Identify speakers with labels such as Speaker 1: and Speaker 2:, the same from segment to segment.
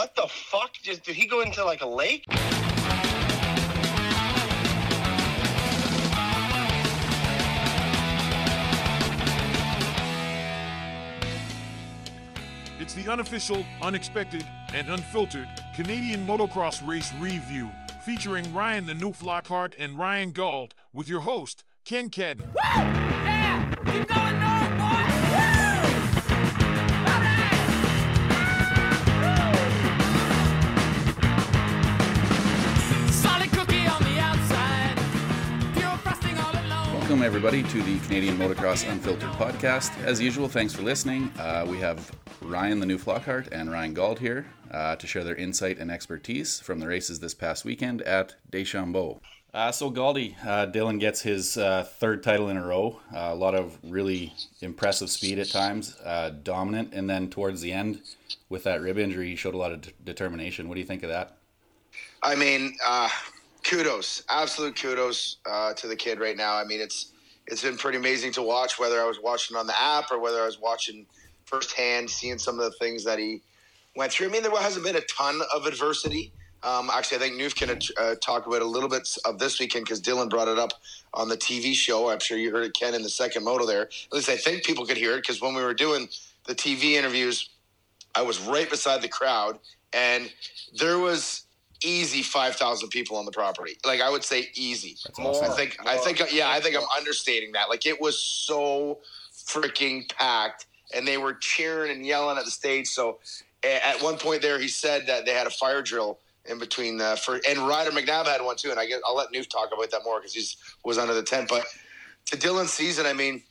Speaker 1: what the fuck? Just did he go into like a lake?
Speaker 2: It's the unofficial, unexpected, and unfiltered Canadian motocross race review featuring Ryan the Newf Lockhart and Ryan Gauld with your host, Ken Cadden.
Speaker 3: Woo! Yeah! Keep going north,
Speaker 4: Welcome, everybody, to the Canadian Motocross Unfiltered podcast. As usual, thanks for listening. Uh, we have Ryan the Newf Lockhart and Ryan Gauld here uh, to share their insight and expertise from the races this past weekend at Deschambault. Uh, so, Gauldy, uh, Dylan gets his uh, third title in a row. Uh, a lot of really impressive speed at times, uh, dominant, and then towards the end, with that rib injury, he showed a lot of d- determination. What do you think of that?
Speaker 5: I mean, uh, kudos, absolute kudos uh, to the kid right now. I mean, it's it's been pretty amazing to watch. Whether I was watching on the app or whether I was watching firsthand, seeing some of the things that he went through. I mean, there hasn't been a ton of adversity. Um, actually, I think Newf can uh, talk about a little bit of this weekend because Dylan brought it up on the TV show. I'm sure you heard it, Ken, in the second moto there. At least I think people could hear it because when we were doing the TV interviews, I was right beside the crowd, and there was easy five thousand people on the property. Like I would say, easy.
Speaker 4: awesome.
Speaker 5: I think. I think. Yeah, I think I'm understating that. Like it was so freaking packed, and they were cheering and yelling at the stage. So at one point there, he said that they had a fire drill in between the for and Ryder McNabb had one too. And I guess I'll let Newf talk about that more because he's was under the tent. But to Dylan's season, I mean,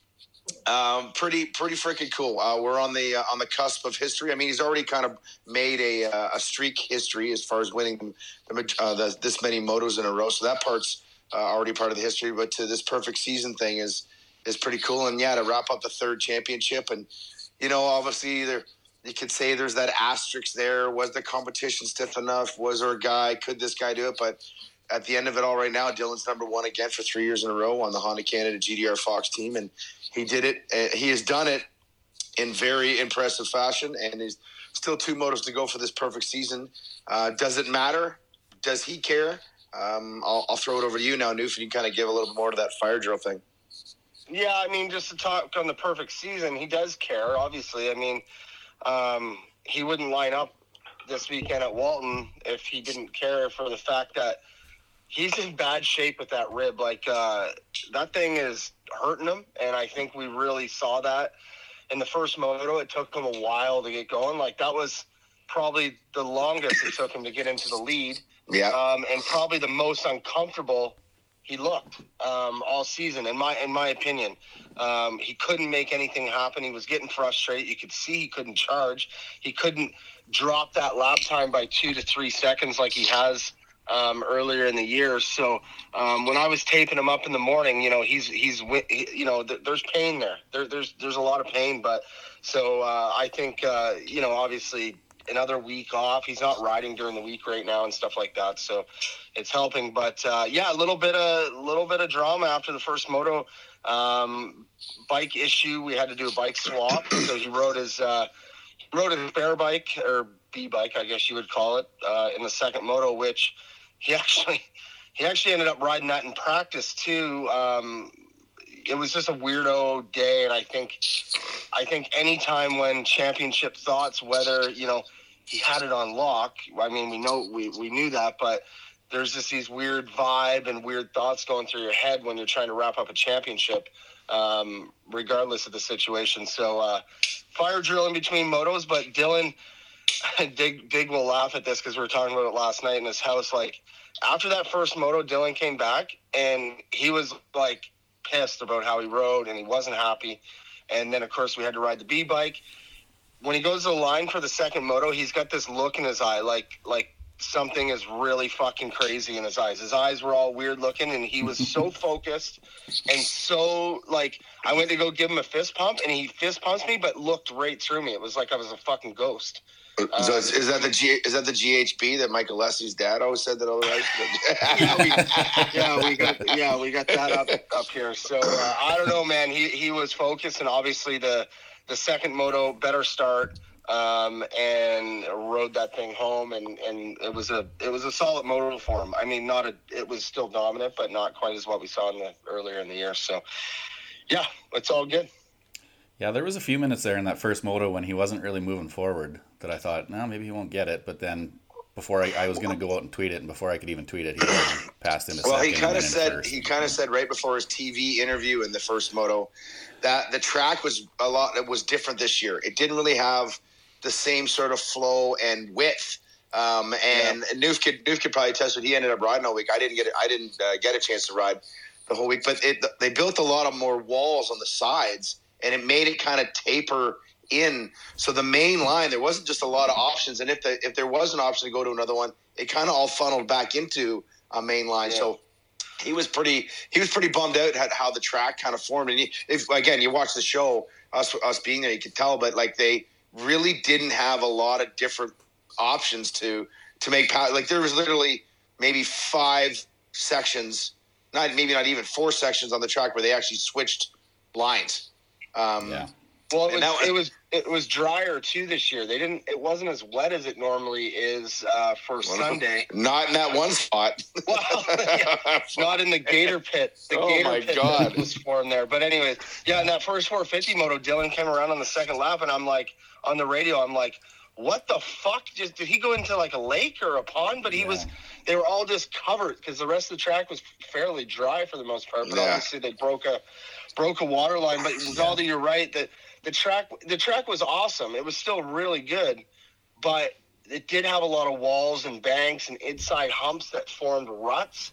Speaker 5: um, pretty pretty freaking cool. Uh, we're on the uh, on the cusp of history. I mean, he's already kind of made a uh, a streak history as far as winning the, uh, the this many motos in a row. So that part's uh, already part of the history. But to this perfect season thing is is pretty cool. And yeah, to wrap up the third championship, and you know, obviously there you could say there's that asterisk there. Was the competition stiff enough? Was there a guy? Could this guy do it? But at the end of it all, right now, Dylan's number one again for three years in a row on the Honda Canada GDR Fox team, and he did it. Uh, he has done it in very impressive fashion, and he's still two motos to go for this perfect season. Uh, does it matter? Does he care? Um, I'll, I'll throw it over to you now, Newf, and you kind of give a little more to that fire drill thing.
Speaker 1: Yeah, I mean, just to talk on the perfect season, he does care. Obviously, I mean, um, he wouldn't line up this weekend at Walton if he didn't care for the fact that he's in bad shape with that rib. Like uh, that thing is hurting him, and I think we really saw that in the first moto. It took him a while to get going. Like that was probably the longest it took him to get into the lead,
Speaker 5: Yeah.
Speaker 1: um, and probably the most uncomfortable he looked um, all season. In my in my opinion, um, he couldn't make anything happen. He was getting frustrated. You could see he couldn't charge. He couldn't drop that lap time by two to three seconds like he has um, earlier in the year. So um, when I was taping him up in the morning, you know, he's he's he, you know, th- there's pain there. there. There's there's a lot of pain, but so uh, I think uh, you know, obviously another week off. He's not riding during the week right now and stuff like that, so it's helping. But uh, yeah, a little bit of little bit of drama after the first moto um, bike issue. We had to do a bike swap, so he rode his uh, rode his bear bike or B bike, I guess you would call it, uh, in the second moto, which he actually he actually ended up riding that in practice too. Um, it was just a weirdo day, and I think I think anytime when championship thoughts, whether you know he had it on lock. I mean, we know we we knew that, but there's just these weird vibe and weird thoughts going through your head when you're trying to wrap up a championship, um, regardless of the situation. So uh, fire drill in between motos, but Dylan. Dig Dig will laugh at this because we were talking about it last night in his house. Like after that first moto, Dylan came back and he was like pissed about how he rode and he wasn't happy. And then of course we had to ride the B bike. When he goes to the line for the second moto, he's got this look in his eye, like like something is really fucking crazy in his eyes. His eyes were all weird looking, and he was so focused and so like. I went to go give him a fist pump, and he fist pumps me, but looked right through me. It was like I was a fucking ghost.
Speaker 5: So is, is that the G, is that the GHB that Michael Leslie's dad always said that all the
Speaker 1: yeah, we, yeah, we got yeah, we got that up up here. So uh, I don't know, man. He he was focused, and obviously the the second moto better start. um, and rode that thing home, and, and it was a it was a solid motor for him. I mean, not a it was still dominant, but not quite as what we saw in the earlier in the year. So, yeah, it's all good.
Speaker 4: Yeah, there was a few minutes there in that first moto when he wasn't really moving forward that I thought, no, maybe he won't get it. But then before I, I was going to go out and tweet it, and before I could even tweet it, he passed into
Speaker 5: Well,
Speaker 4: second.
Speaker 5: he kind of said
Speaker 4: first.
Speaker 5: he kind of said right before his TV interview in the first moto that the track was a lot. It was different this year. It didn't really have the same sort of flow and width. Um, and Newf could Newf could probably test what he ended up riding all week. I didn't get it. I didn't uh, get a chance to ride the whole week, but it, they built a lot of more walls on the sides, and it made it kind of taper in. So the main line, there wasn't just a lot of options, and if the if there was an option to go to another one, it kind of all funneled back into a main line.
Speaker 1: Yeah.
Speaker 5: So he was pretty he was pretty bummed out at how the track kind of formed. And he, if again you watch the show, us us being there, you could tell, but like they really didn't have a lot of different options to to make power. Like there was literally maybe five sections, not maybe not even four sections on the track where they actually switched lines. Um,
Speaker 4: Yeah.
Speaker 1: Well, it was,
Speaker 5: that-
Speaker 1: it was it was drier too this year. They didn't. It wasn't as wet as it normally is uh, for Sunday.
Speaker 5: Not in that one spot.
Speaker 1: Well, yeah, not in the Gator pit. The
Speaker 5: Oh
Speaker 1: Gator
Speaker 5: my
Speaker 1: pit
Speaker 5: God.
Speaker 1: was formed there. But anyways, yeah, in that first 450 moto, Dylan came around on the second lap, and I'm like, on the radio, I'm like, what the fuck? Just did he go into like a lake or a pond? But he was. They were all just covered because the rest of the track was fairly dry for the most part. But
Speaker 5: Yeah.
Speaker 1: obviously they broke a broke a water line. But Gauldy, you're right that the track the track was awesome. It was still really good, but it did have a lot of walls and banks and inside humps that formed ruts.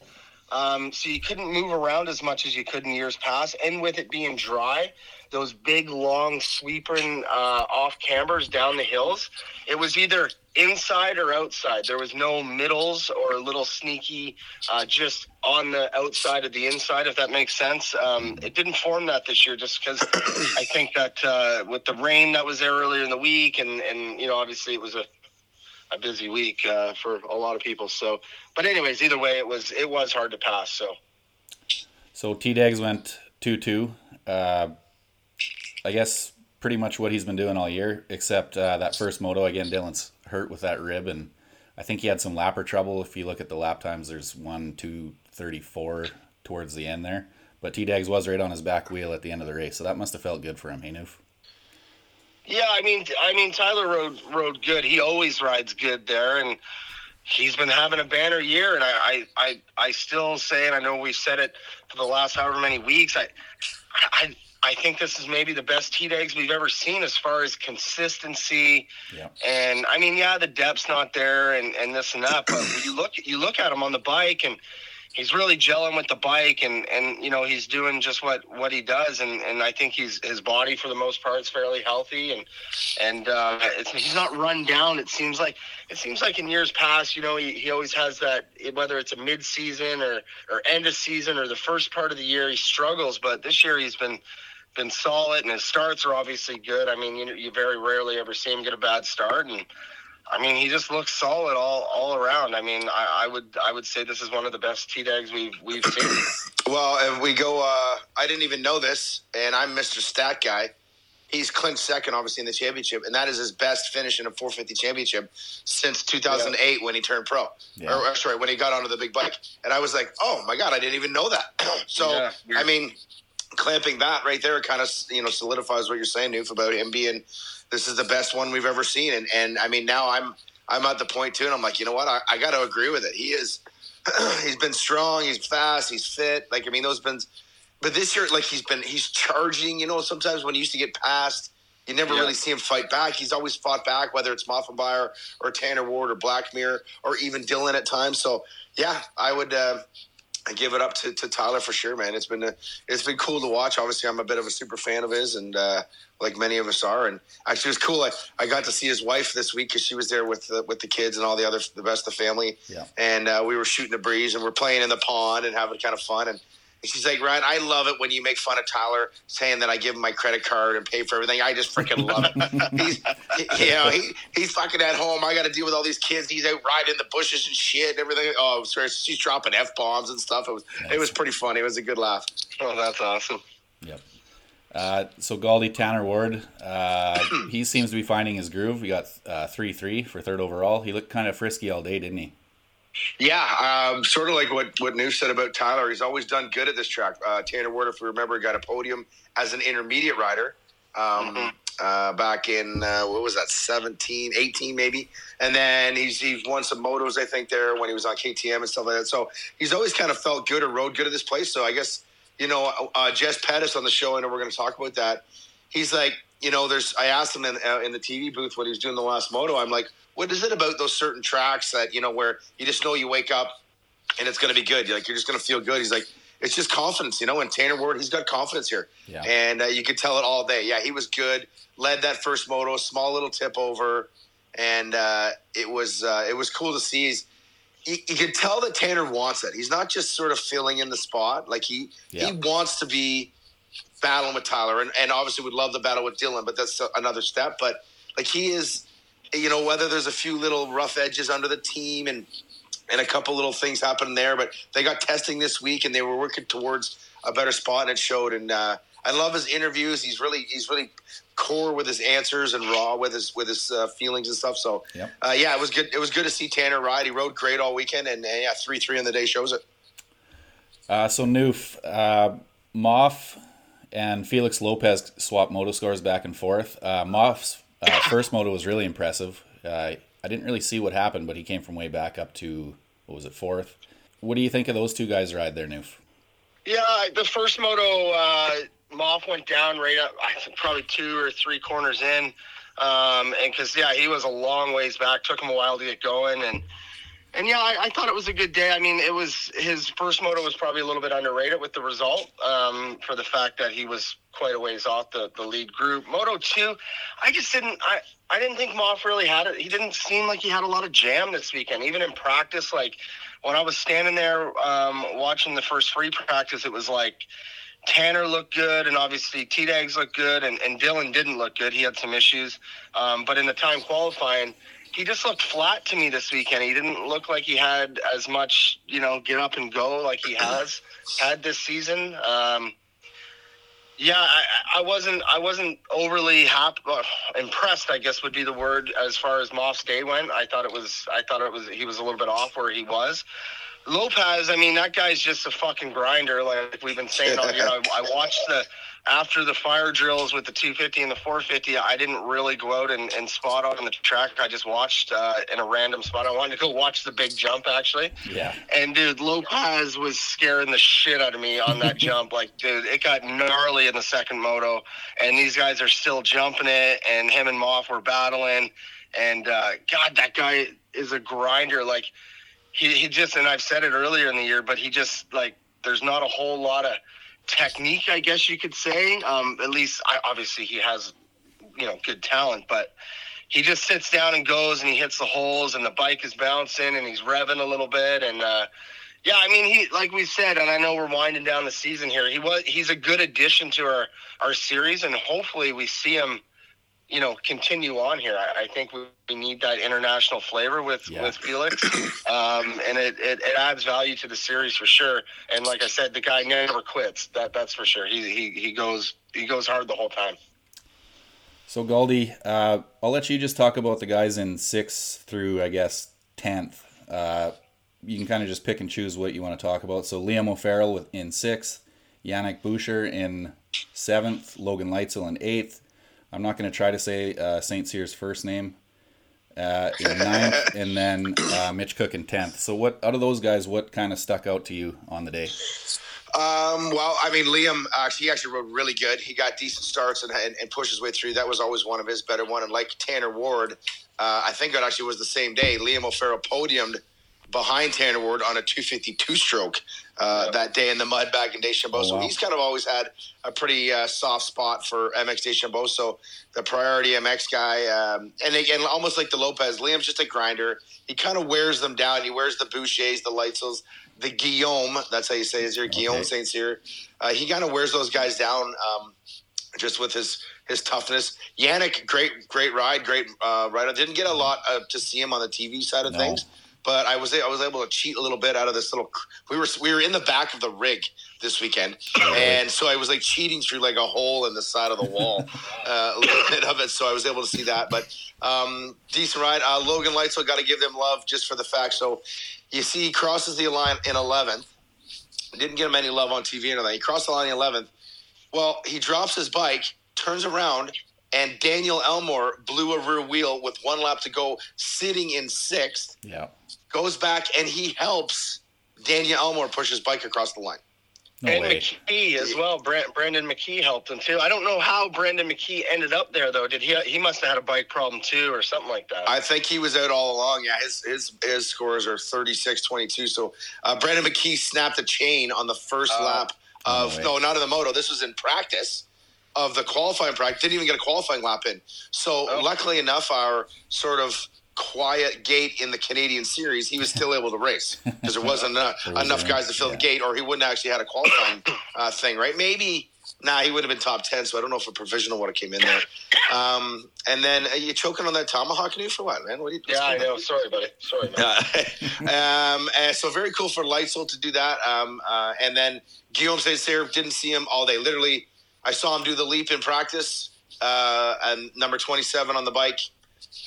Speaker 1: Um, so you couldn't move around as much as you could in years past. And with it being dry, those big, long, sweeping uh, off cambers down the hills, it was either inside or outside. There was no middles or little sneaky, uh, just on the outside of the inside, if that makes sense. Um, it didn't form that this year just because I think that uh, with the rain that was there earlier in the week, and, and you know, obviously it was a a busy week uh, for a lot of people. So, but anyways, either way, it was it was hard to pass. So
Speaker 4: So T Dags went two two. Uh, I guess pretty much what he's been doing all year, except uh, that first moto again. Dylan's hurt with that rib, and I think he had some lapper trouble. If you look at the lap times, there's one two thirty four towards the end there. But T Dags was right on his back wheel at the end of the race, so that must have felt good for him. Hey, Newf?
Speaker 1: Yeah, I mean, I mean, Tyler rode rode good. He always rides good there, and he's been having a banner year. And I I I, I still say, and I know we've said it for the last however many weeks. I I. I think this is maybe the best T Dags we've ever seen as far as consistency.
Speaker 4: Yeah.
Speaker 1: And I mean, yeah, the depth's not there and, and this and that, but you look you look at him on the bike and he's really gelling with the bike and, and you know, he's doing just what, what he does and, and I think he's his body for the most part is fairly healthy and and uh, he's not run down. It seems like it seems like in years past, you know, he, he always has that whether it's a mid season or, or end of season or the first part of the year he struggles, but this year he's been been solid and his starts are obviously good. I mean, you you very rarely ever see him get a bad start and I mean, he just looks solid all, all around. I mean, I, I would I would say this is one of the best T dags we've we've seen.
Speaker 5: Well, if we go, uh, I didn't even know this, and I'm Mr. Stat Guy. He's clinched second, obviously, in the championship, and that is his best finish in a 450 championship since 2008 when he turned pro.
Speaker 4: Yeah.
Speaker 5: Or, or, sorry, when he got onto the big bike. And I was like, oh my god, I didn't even know that. so,
Speaker 1: Yeah.
Speaker 5: I mean, clamping that right there kind of you know solidifies what you're saying, Newf, about him being this is the best one we've ever seen. And and I mean, now I'm I'm at the point too, and I'm like, you know what, I, I got to agree with it. He is. he's been strong. He's fast. He's fit. Like I mean, those been. But this year, like he's been, he's charging. You know, sometimes when he used to get past, you never
Speaker 1: Yeah.
Speaker 5: really see him fight back. He's always fought back, whether it's Moffenbauer or Tanner Ward or Blackmer or even Dylan at times. So yeah, I would. Uh, I give it up to, to Tyler for sure, man. It's been a, it's been cool to watch. Obviously, I'm a bit of a super fan of his, and uh, like many of us are. And actually, it was cool. I, I got to see his wife this week because she was there with the, with the kids and all the other the rest of the family.
Speaker 4: Yeah.
Speaker 5: And uh, we were shooting a breeze and we're playing in the pond and having kind of fun. And she's like, Ryan, I love it when you make fun of Tyler, saying that I give him my credit card and pay for everything. I just freaking love it. he's, you know, he, he's fucking at home. I got to deal with all these kids. He's out riding in the bushes and shit and everything. Oh, sorry, she's dropping f bombs and stuff. It was it was pretty funny. It was a good laugh.
Speaker 1: oh, that's awesome.
Speaker 4: Yep. Uh, so Gauldy Tanner Ward, uh, he seems to be finding his groove. He got uh, three three for third overall. He looked kind of frisky all day, didn't he?
Speaker 5: Yeah, um, sort of like what what Newf said about Tyler. He's always done good at this track. Uh, Tanner Ward, if we remember, got a podium as an intermediate rider um, uh, back in uh, what was that 17, 18 maybe, and then he's he's won some motos I think there when he was on KTM and stuff like that. So he's always kind of felt good or rode good at this place. So I guess you know uh, Jess Pettis on the show. I know we're going to talk about that. He's like, you know, there's. I asked him in, uh, in the TV booth when he was doing the last moto. I'm like, what is it about those certain tracks that you know where you just know you wake up and it's going to be good. You're like you're just going to feel good. He's like, it's just confidence, you know. And Tanner Ward, he's got confidence here,
Speaker 4: Yeah.
Speaker 5: and uh, you could tell it all day. Yeah, he was good. Led that first moto, small little tip over, and uh, it was uh, it was cool to see. He's, you, you can tell that Tanner wants it. He's not just sort of filling in the spot. Like he
Speaker 4: Yeah.
Speaker 5: he wants to be battling with Tyler, and, and obviously would love the battle with Dylan, but that's another step. But like he is, you know, whether there's a few little rough edges under the team and and a couple little things happened there, but they got testing this week and they were working towards a better spot, and it showed. And uh, I love his interviews. He's really he's really core with his answers and raw with his with his uh, feelings and stuff. So
Speaker 4: Yep.
Speaker 5: uh, yeah, it was good. It was good to see Tanner ride. He rode great all weekend, and uh, yeah, three three on the day shows it.
Speaker 4: Uh, so Newf, uh, Maff and Felix Lopez swap moto scores back and forth. Uh, Maff's uh, first moto was really impressive. Uh, I didn't really see what happened, but he came from way back up to what was it fourth. What do you think of those two guys ride there, Newf?
Speaker 1: Yeah, the first moto, uh, went down right up, I think probably two or three corners in. Um, and because, yeah, he was a long ways back, took him a while to get going. And, and yeah, I, I thought it was a good day. I mean, it was his first moto was probably a little bit underrated with the result um, for the fact that he was quite a ways off the, the lead group. Moto two, I just didn't, I, I didn't think Maff really had it. He didn't seem like he had a lot of jam this weekend, even in practice. Like when I was standing there um, watching the first free practice, it was like Tanner looked good, and obviously T Dags looked good, and, and Dylan didn't look good. He had some issues. Um, but in the time qualifying, he just looked flat to me this weekend. He didn't look like he had as much, you know, get up and go like he has had this season. Um, yeah, I, I wasn't I wasn't overly happy, impressed. I guess would be the word as far as Maff's day went. I thought it was I thought it was he was a little bit off where he was. Lopez, I mean, that guy's just a fucking grinder. Like we've been saying, all, you know, I watched the after the fire drills with the 250 and the 450. I didn't really go out and, and spot on the track. I just watched uh, in a random spot. I wanted to go watch the big jump actually.
Speaker 4: Yeah.
Speaker 1: And dude, Lopez was scaring the shit out of me on that jump. Like, dude, it got gnarly in the second moto, and these guys are still jumping it, and him and Maff were battling. And uh, God, that guy is a grinder. Like, he, he just, and I've said it earlier in the year, but he just like, there's not a whole lot of technique, I guess you could say. Um, at least, I, obviously, he has, you know, good talent, but he just sits down and goes and he hits the holes and the bike is bouncing and he's revving a little bit and uh yeah i mean he like we said and i know we're winding down the season here he was he's a good addition to our our series and hopefully we see him you know continue on here i, I think we, we need that international flavor with
Speaker 4: Yeah.
Speaker 1: with felix um and it, it it adds value to the series for sure and like i said the guy never quits that that's for sure he he, he goes he goes hard the whole time
Speaker 4: So Gauldy, uh, I'll let you just talk about the guys in sixth through I guess tenth. Uh, you can kind of just pick and choose what you want to talk about. So Liam O'Farrell with in sixth, Yannick Boucher in seventh, Logan Leitzel in eighth. I'm not going to try to say uh, Saint Cyr's first name uh, in ninth, and then uh, Mitch Cook in tenth. So what out of those guys, what kind of stuck out to you on the day?
Speaker 5: Um, well, I mean, Liam actually he actually rode really good. He got decent starts and, and, and pushed his way through. That was always one of his better one. And like Tanner Ward, uh, I think it actually was the same day. Liam O'Farrell podiumed behind Tanner Ward on a 252 stroke uh, that day in the mud back in Deschambault.
Speaker 4: Oh,
Speaker 5: So
Speaker 4: wow.
Speaker 5: he's kind of always had a pretty uh, soft spot for MX Deschambault. So the priority MX guy, um, and again, almost like the Lopez, Liam's just a grinder. He kind of wears them down. He wears the Bouchers, the Leitzels, the Guillaume. That's how you say his here, Guillaume
Speaker 4: Okay.
Speaker 5: Saint Cyr. Uh, he kind of wears those guys down. Um, just with his his toughness, Yannick, great great ride, great uh, rider. Didn't get a lot uh, to see him on the TV side of
Speaker 4: No.
Speaker 5: things, but I was I was able to cheat a little bit out of this little. We were we were in the back of the rig this weekend, and so I was like cheating through like a hole in the side of the wall, uh, a little bit of it. So I was able to see that, but um, decent ride. Uh, Logan Leitzel got to give them love just for the fact. So you see, he crosses the line in 11th. Didn't get him any love on TV or anything. He crossed the line in 11th. Well, he drops his bike, turns around, and Daniel Elmore blew a rear wheel with one lap to go, sitting in sixth.
Speaker 4: Yeah.
Speaker 5: Goes back and he helps Daniel Elmore push his bike across the line.
Speaker 4: No
Speaker 1: and
Speaker 4: way.
Speaker 1: McKie as well. Brand, Brandon McKie helped him too. I don't know how Brandon McKie ended up there though. Did he? He must have had a bike problem too, or something like that.
Speaker 5: I think he was out all along. Yeah, his his his scores are 36-22. So uh, Brandon McKie snapped a chain on the first
Speaker 1: Oh.
Speaker 5: lap of
Speaker 4: No
Speaker 5: no, not in the moto. This was in practice of the qualifying practice. Didn't even get a qualifying lap in. So
Speaker 1: Oh.
Speaker 5: luckily enough, our sort of quiet gate in the Canadian series, he was still able to race because there wasn't enough,
Speaker 4: There was
Speaker 5: enough
Speaker 4: enough,
Speaker 5: guys to fill
Speaker 4: yeah.
Speaker 5: the gate, or he wouldn't actually had a qualifying uh, thing, right? Maybe. Nah, he would have been top ten, so I don't know if a provisional would have came in there. Um, and then uh, you choking on that tomahawk canoe for what, man? What are you, what's
Speaker 1: yeah, I
Speaker 5: going on?
Speaker 1: know. Sorry, buddy. Sorry. Man.
Speaker 5: Uh, um, and so very cool for Leitzel to do that. Um, uh, and then Guillaume Saint Cyr didn't see him all day. Literally, I saw him do the leap in practice. Uh, and number twenty-seven on the bike,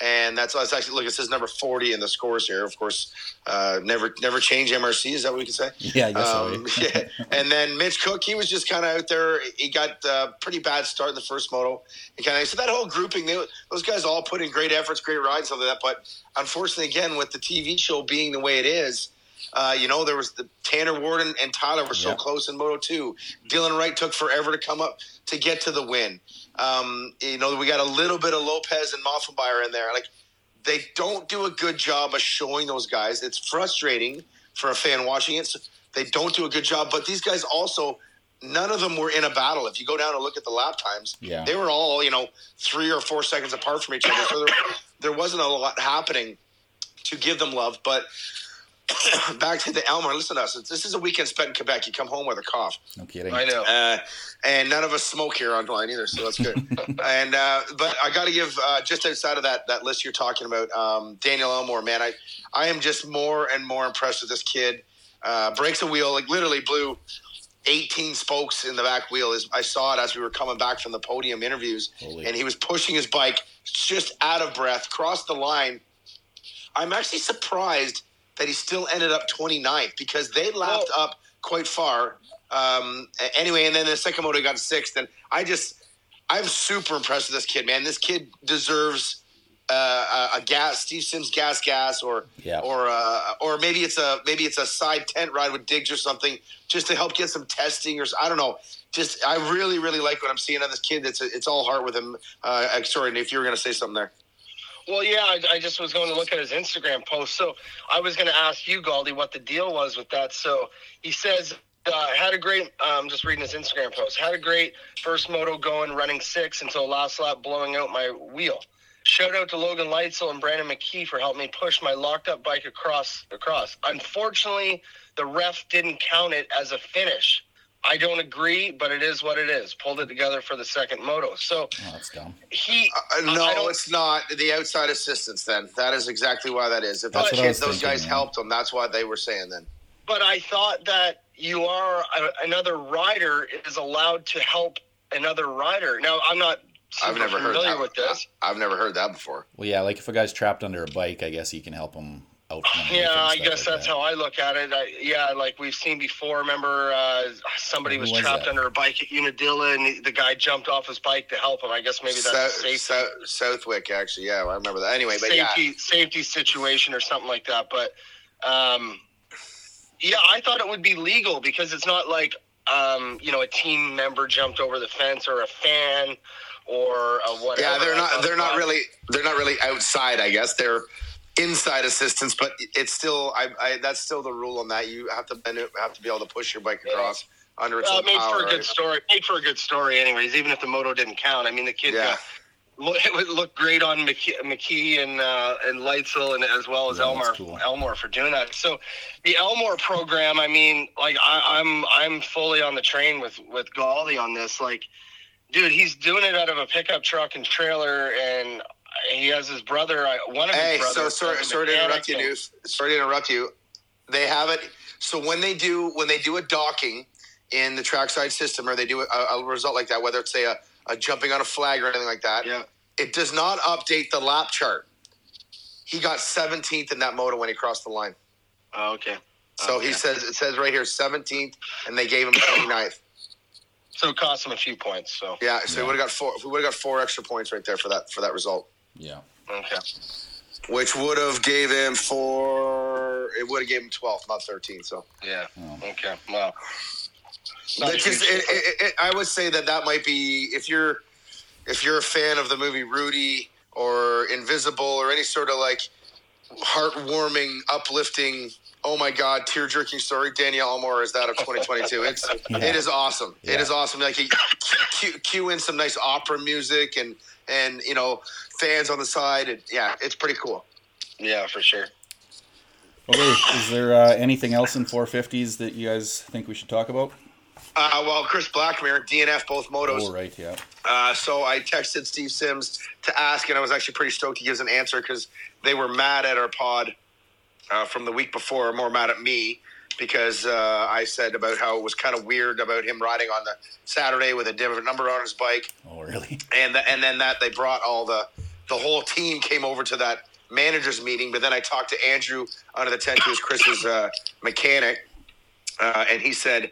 Speaker 5: and that's, that's actually look. It says number forty in the scores here. Of course, uh, never never change MRC. Is that what we can say?
Speaker 4: Yeah, I guess
Speaker 5: Um,
Speaker 4: so.
Speaker 5: yeah. And then Mitch Cook, he was just kind of out there. He got a pretty bad start in the first moto. He kind of so that whole grouping, they, those guys all put in great efforts, great rides, like that. But unfortunately, again, with the TV show being the way it is, uh, you know, there was the Tanner Warden and Tyler were so
Speaker 4: Yeah.
Speaker 5: close in Moto Two. Dylan Wright took forever to come up to get to the win. Um, you know, we got a little bit of Lopez and Moffenbauer in there. Like they don't do a good job of showing those guys. It's frustrating for a fan watching it. So they don't do a good job, but these guys also. None of them were in a battle. If you go down and look at the lap times,
Speaker 4: Yeah.
Speaker 5: they were all you know three or four seconds apart from each other. So there, there wasn't a lot happening to give them love. But back to the Elmore. Listen to us. This is a weekend spent in Quebec. You come home with a cough.
Speaker 4: No kidding.
Speaker 1: I know.
Speaker 5: Uh, and none of us smoke here on line either, so that's good. and uh, but I got to give uh, just outside of that that list you're talking about, um, Daniel Elmore, man, I I am just more and more impressed with this kid. Uh, breaks a wheel, like literally blew 18 spokes in the back wheel. Is I saw it as we were coming back from the podium interviews,
Speaker 4: Holy.
Speaker 5: and he was pushing his bike just out of breath, crossed the line. I'm actually surprised that he still ended up 29th because they lapped up quite far. Um, anyway, and then the second moto he got sixth, and I just I'm super impressed with this kid, man. This kid deserves uh, a, a gas, Steve Sims gas, gas, or
Speaker 4: Yeah.
Speaker 5: or uh, or maybe it's a maybe it's a side tent ride with digs or something, just to help get some testing or I don't know. Just I really really like what I'm seeing on this kid. It's it's all heart with him. Uh, uh, sorry, if you were going to say something there.
Speaker 1: Well, yeah, I, I just was going to look at his Instagram post. So I was going to ask you, Gauldy, what the deal was with that. So he says, uh, had a great, um, just reading his Instagram post, had a great first moto going, running six until last lap, blowing out my wheel. Shout out to Logan Leitzel and Brandon McKie for helping me push my locked up bike across. Across. Unfortunately, the ref didn't count it as a finish. I don't agree, but it is what it is. Pulled it together for the second moto. So
Speaker 4: Oh, that's dumb.
Speaker 1: he,
Speaker 5: Uh, no, it's not the outside assistance. Then that is exactly why that is. If
Speaker 4: That's
Speaker 5: those,
Speaker 4: what
Speaker 5: kids, those
Speaker 4: thinking,
Speaker 5: guys
Speaker 4: yeah.
Speaker 5: helped them, that's why they were saying. Then
Speaker 1: But I thought that you are a, another rider is allowed to help another rider. Now I'm not super
Speaker 5: I've never heard that.
Speaker 1: with this.
Speaker 5: I've never heard that before.
Speaker 4: Well, yeah, like if a guy's trapped under a bike, I guess you can help him out from
Speaker 1: Yeah, I guess
Speaker 4: like
Speaker 1: that's
Speaker 4: that.
Speaker 1: how I look at it. I, yeah, like we've seen before. Remember, uh, somebody
Speaker 4: Who
Speaker 1: was,
Speaker 4: was
Speaker 1: trapped
Speaker 4: that?
Speaker 1: under a bike at Unadilla, and the, the guy jumped off his bike to help him. I guess maybe that's a
Speaker 5: South,
Speaker 1: safety,
Speaker 5: South, Southwick, actually. Yeah, I remember that. Anyway, but yeah,
Speaker 1: safety safety situation or something like that. But um, yeah, I thought it would be legal because it's not like um, you know a team member jumped over the fence or a fan or a whatever.
Speaker 5: yeah, they're not. They're not really. They're not really outside. I guess they're inside assistance, but it's still. I, I that's still the rule on that. You have to bend it, have to be able to push your bike across under its
Speaker 1: Well,
Speaker 5: own
Speaker 1: made
Speaker 5: power.
Speaker 1: for a good
Speaker 5: right?
Speaker 1: story. Made for a good story, anyways. Even if the moto didn't count, I mean, the kid
Speaker 5: Yeah.
Speaker 1: got, it would look great on McKie, McKie and uh, and Leitzel, and as well as
Speaker 4: Yeah,
Speaker 1: Elmore
Speaker 4: cool.
Speaker 1: Elmore for doing that. So, the Elmore program, I mean, like I, I'm I'm fully on the train with with Gauldy on this. Like, dude, he's doing it out of a pickup truck and trailer, and he has his brother. Uh, one of his
Speaker 5: Hey,
Speaker 1: brothers.
Speaker 5: so sorry, sorry to interrupt you, Newf. Sorry to interrupt you. They have it. So when they do when they do a docking in the trackside system, or they do a, a result like that, whether it's say a, a jumping on a flag or anything like that,
Speaker 1: Yeah.
Speaker 5: it does not update the lap chart. He got 17th in that moto when he crossed the line.
Speaker 1: Oh, okay.
Speaker 5: So he
Speaker 1: Okay.
Speaker 5: says it says right here 17th, and they gave him 29th.
Speaker 1: So it cost him a few points. So
Speaker 5: Yeah, so
Speaker 4: Yeah.
Speaker 5: we would have got four. We would have got four extra points right there for that for that result,
Speaker 4: Yeah.
Speaker 1: okay.
Speaker 5: which would have gave him four. It would have gave him 12, not 13. So.
Speaker 1: Yeah.
Speaker 4: Oh.
Speaker 1: Okay. Well. not
Speaker 5: It's just, it, it, it, I would say that that might be if you're if you're a fan of the movie Rudy or Invincible or any sort of like heartwarming, uplifting, oh my god, tear jerking story. Danielle Elmore is that of 2022. It's it is awesome. It
Speaker 4: Yeah.
Speaker 5: is awesome. Like you cue, cue in some nice opera music and and you know fans on the side. And, yeah, it's pretty cool.
Speaker 1: Yeah, for sure.
Speaker 4: Okay. Is there uh, anything else in 450s that you guys think we should talk about?
Speaker 5: Uh, well, Chris Blackmer, DNF, both motos.
Speaker 4: Oh, right. Yeah.
Speaker 5: Uh, so I texted Steve Sims to ask, and I was actually pretty stoked he gives an answer because they were mad at our pod uh, from the week before, more mad at me because uh, I said about how it was kind of weird about him riding on the Saturday with a different number on his bike,
Speaker 4: Oh, really?
Speaker 5: and th- and then that they brought all the the whole team came over to that managers meeting. But then I talked to Andrew under the tent, who's Chris's uh, mechanic, uh, and he said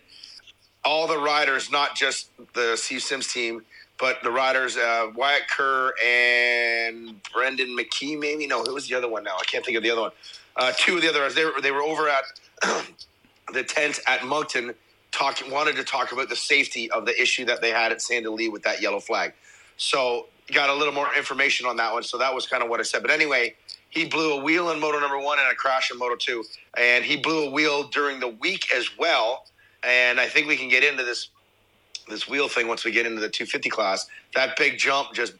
Speaker 5: all the riders, not just the Steve Sims team, but the riders, uh, Wyatt Kerr and Brendan McKie, maybe. No, who was the other one now? I can't think of the other one. Uh, two of the other they were, they were over at the tent at Moncton, talking wanted to talk about the safety of the issue that they had at Sand Lee with that yellow flag. So got a little more information on that one. So that was kind of what I said. But anyway, he blew a wheel in Moto number one and a crash in Moto two, and he blew a wheel during the week as well. And I think we can get into this this wheel thing once we get into the 250 class. That big jump just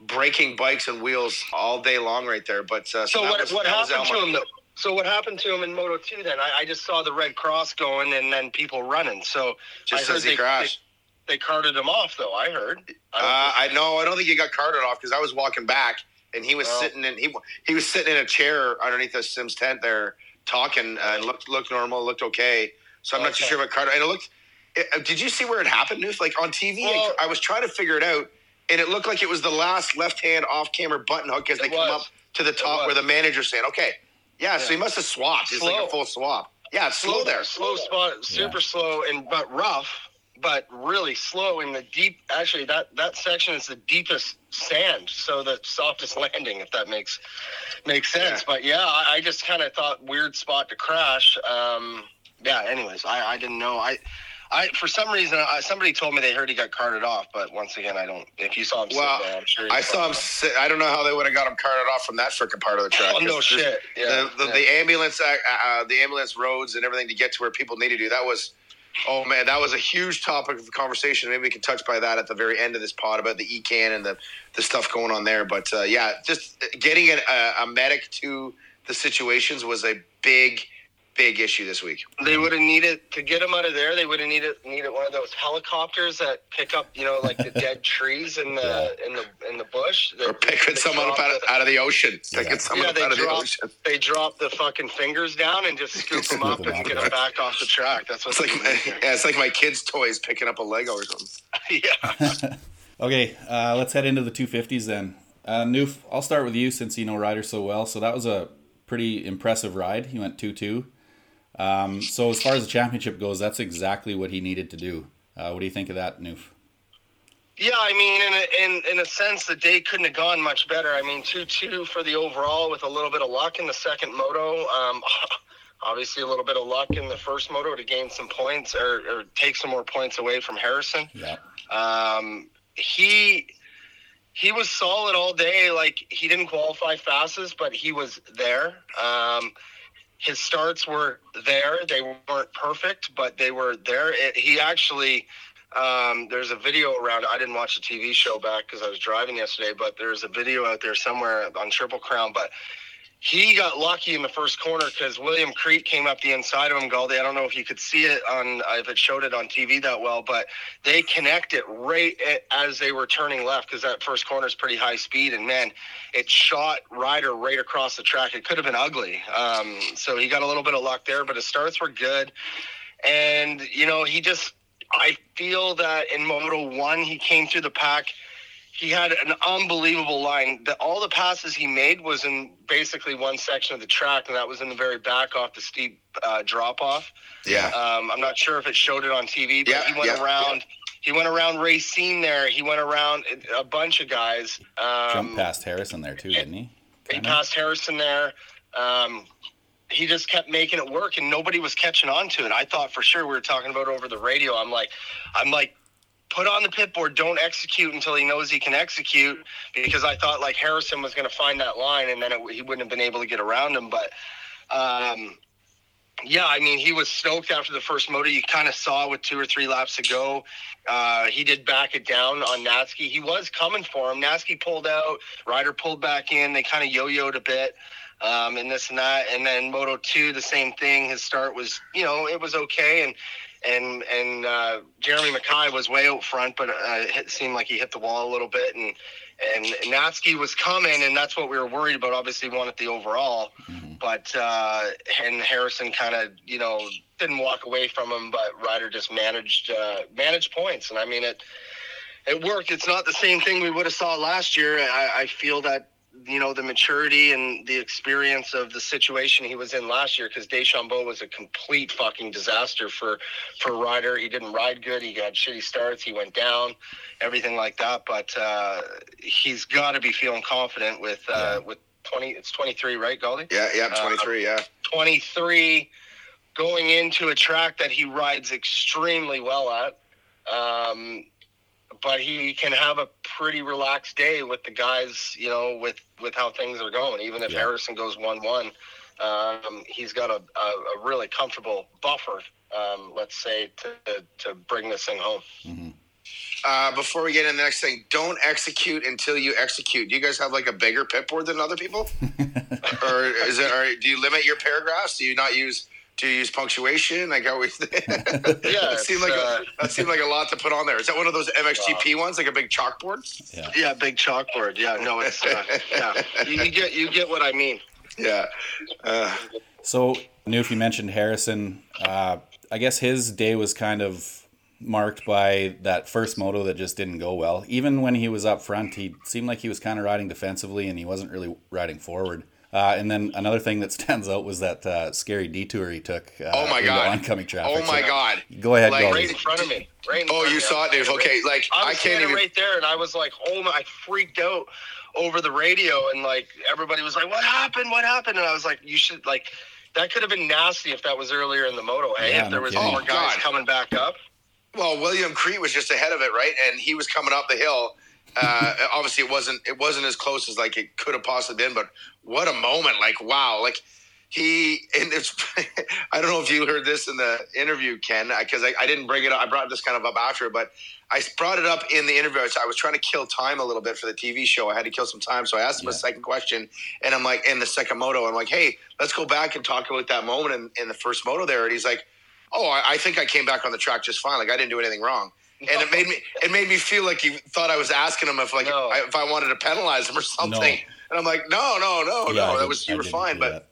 Speaker 5: breaking bikes and wheels all day long right there. But uh,
Speaker 1: So
Speaker 5: that
Speaker 1: what,
Speaker 5: was-
Speaker 1: what happened to him though? So what happened to him in Moto Two then? I, I just saw the red cross going and then people running. So
Speaker 5: Just
Speaker 1: I
Speaker 5: as he
Speaker 1: they,
Speaker 5: crashed.
Speaker 1: They, they carted him off though. I heard. I
Speaker 5: Uh, I know. I don't think he got carted off because I was walking back and he was
Speaker 1: Oh.
Speaker 5: sitting in he he was sitting in a chair underneath the Sims tent there talking uh, and looked looked normal, looked okay. So I'm not too sure about Carter. And it looked. It, uh, did you see where it happened, Newf? Like on TV, I-
Speaker 1: Well-
Speaker 5: I, was trying to figure it out, and it looked like it was the last left hand off camera button hook as they come up to the top where the manager's saying, "Okay, yeah." So he must have swapped. It's like a full swap. Yeah, it's slow there.
Speaker 1: slow spot, super slow and but rough, but really slow in the deep. Actually, that that section is the deepest sand, so the softest landing, if that makes makes sense.
Speaker 5: Yeah.
Speaker 1: But yeah, I, I just kind of thought weird spot to crash. Um, yeah. Anyways, I I didn't know. I. I, for some reason, I, somebody told me they heard he got carted off, but once again, I don't. If you saw him
Speaker 5: Well,
Speaker 1: there, I'm sure.
Speaker 5: I saw him. Sit, I don't know how they would have got him carted off from that freaking part of the track.
Speaker 1: Oh no
Speaker 5: just-
Speaker 1: shit! Yeah,
Speaker 5: the, the,
Speaker 1: yeah.
Speaker 5: the ambulance uh, uh, the ambulance roads and everything to get to where people need to do that was oh man that was a huge topic of conversation maybe we can touch by that at the very end of this pod about the ecan and the, the stuff going on there but uh, yeah just getting a, a medic to the situations was a big big issue this week
Speaker 1: They would have needed to get him out of there. They would have needed needed one of those helicopters that pick up, you know, like the dead trees in the in the in the bush. They-
Speaker 5: or picking
Speaker 1: they
Speaker 5: someone up out of,
Speaker 1: the-
Speaker 5: out of the ocean picking
Speaker 4: Yeah.
Speaker 5: someone
Speaker 1: Yeah,
Speaker 5: up
Speaker 1: they
Speaker 5: out of the
Speaker 1: drop-
Speaker 5: ocean
Speaker 1: They drop the fucking fingers down and just scoop them up and get them back off the track. That's what.
Speaker 5: it's like
Speaker 1: they do.
Speaker 5: yeah, it's like my kids toys picking up a lego or something
Speaker 1: yeah.
Speaker 4: Okay, uh, let's head into the 250s then. Uh, Newf, I'll start with you since you know Ryder so well. So that was a pretty impressive ride. He went 2 2. Um, so as far as the championship goes, that's exactly what he needed to do. Uh, what do you think of that, Newf?
Speaker 1: Yeah, I mean, in a, in in a sense, the day couldn't have gone much better. I mean, two two for the overall with a little bit of luck in the second moto. Um, obviously, a little bit of luck in the first moto to gain some points or, or take some more points away from Harrison.
Speaker 4: Yeah.
Speaker 1: Um, he he was solid all day. Like he didn't qualify fastest, but he was there. Um, his starts were there. They weren't perfect, but they were there. It, he actually. Um, there's a video around. I didn't watch the TV show back because I was driving yesterday, but there's a video out there somewhere on Triple Crown. But he got lucky in the first corner because William Crete came up the inside of him, Gauldy. I don't know if you could see it on uh, if it showed it on TV that well, but they connected right at, as they were turning left because that first corner is pretty high speed, and man, it shot Ryder right across the track. It could have been ugly. Um, so he got a little bit of luck there, but his starts were good, and you know he just. I feel that in Moto One, he came through the pack he had an unbelievable line. The, all the passes he made was in basically one section of the track, and that was in the very back off the steep uh, drop off.
Speaker 5: Yeah.
Speaker 1: Um, I'm not sure if it showed it on TV, but
Speaker 5: Yeah,
Speaker 1: he went
Speaker 5: yeah,
Speaker 1: around. He went around Racine there. He went around a bunch of guys. Um,
Speaker 4: Jumped past Harrison there too, didn't he?
Speaker 1: he
Speaker 4: Kinda?
Speaker 1: passed Harrison there. Um, he just kept making it work, and nobody was catching on to it. I thought for sure we were talking about over the radio. I'm like, I'm like, put on the pit board. Don't execute until he knows he can execute, because I thought like Harrison was going to find that line, and then it, he wouldn't have been able to get around him. But um, yeah, I mean, he was stoked after the first motor. You kind of saw with two or three laps to go. Uh, he did back it down on Natzke. He was coming for him. Natzke pulled out. Ryder pulled back in. They kind of yo-yoed a bit. Um, and this and that, and then Moto two, the same thing. His start was, you know, it was okay, and and and uh, Jeremy Mackay was way out front, but uh, it seemed like he hit the wall a little bit, and and Natzke was coming, and that's what we were worried about. Obviously, wanted the overall, but uh, and Harrison kind of, you know, didn't walk away from him, but Ryder just managed uh, managed points, and I mean it. It worked. It's not the same thing we would have saw last year. I, I feel that you know the maturity and the experience of the situation he was in last year because Deschambault was a complete fucking disaster for for Ryder. He didn't ride good. He got shitty starts. He went down, everything like that. But uh, he's got to be feeling confident with uh, with twenty. It's twenty three, right, Gauldy?
Speaker 5: Yeah, yeah, 23, yeah.
Speaker 1: 23 going into a track that he rides extremely well at. Um, but he can have a pretty relaxed day with the guys, you know, with, with how things are going. Even if
Speaker 4: Yeah.
Speaker 1: Harrison goes 1 1, um, he's got a, a, a really comfortable buffer, um, let's say, to, to bring this thing home.
Speaker 5: Uh, before we get into the next thing, don't execute until you execute. Do you guys have like a bigger pit board than other people? or is it, or do you limit your paragraphs? Do you not use, do you use punctuation? Like how we, that seemed like,
Speaker 1: uh,
Speaker 5: a, that seemed like a lot to put on there. Is that one of those MXGP ones, like a big chalkboard?
Speaker 4: Yeah.
Speaker 1: Yeah, big chalkboard. Yeah, no, it's uh, yeah. You, you get you get what I mean.
Speaker 5: Yeah. Uh,
Speaker 4: So, Newf, you mentioned Harrison. Uh, I guess his day was kind of marked by that first moto that just didn't go well. Even when he was up front, he seemed like he was kind of riding defensively and he wasn't really riding forward. Uh, and then another thing that stands out was that uh, scary detour he took. Uh,
Speaker 5: oh my
Speaker 4: into
Speaker 5: God.
Speaker 4: oncoming traffic.
Speaker 5: Oh my
Speaker 4: So
Speaker 5: God.
Speaker 4: Go ahead,
Speaker 5: Like,
Speaker 4: Gauldy.
Speaker 1: Right in front of me. Right.
Speaker 5: Oh, you
Speaker 1: me.
Speaker 5: saw it, Dave. Okay. Like,
Speaker 1: I
Speaker 5: I can't even.
Speaker 1: right there, and I was like, "Oh my!" I freaked out over the radio, and like everybody was like, "What happened? What happened?" And I was like, "You should like." That could have been nasty if that was earlier in the moto. Hey,
Speaker 4: Yeah,
Speaker 1: if there was
Speaker 4: kidding.
Speaker 1: more
Speaker 5: Oh,
Speaker 1: guys
Speaker 5: God.
Speaker 1: coming back up.
Speaker 5: Well, William Crete was just ahead of it, right? And he was coming up the hill. Uh, obviously, it wasn't it wasn't as close as like it could have possibly been. But what a moment! Like wow! Like he and it's. I don't know if you heard this in the interview, Ken, because I, I didn't bring it up. I brought this kind of up after, but I brought it up in the interview. I was, I was trying to kill time a little bit for the TV show. I had to kill some time, so I asked him a second question, and I'm like, in the second moto, I'm like, hey, let's go back and talk about that moment in, in the first moto there, and he's like oh, I, I think I came back on the track just fine. Like I didn't do anything wrong. And it made me it made me feel like he thought I was asking him if like
Speaker 1: No.
Speaker 5: I, if I wanted to penalize him or something.
Speaker 4: No.
Speaker 5: And I'm like, no, no, no,
Speaker 4: Yeah,
Speaker 5: no. That
Speaker 4: didn't-
Speaker 5: was
Speaker 4: I
Speaker 5: you were fine. But
Speaker 4: that.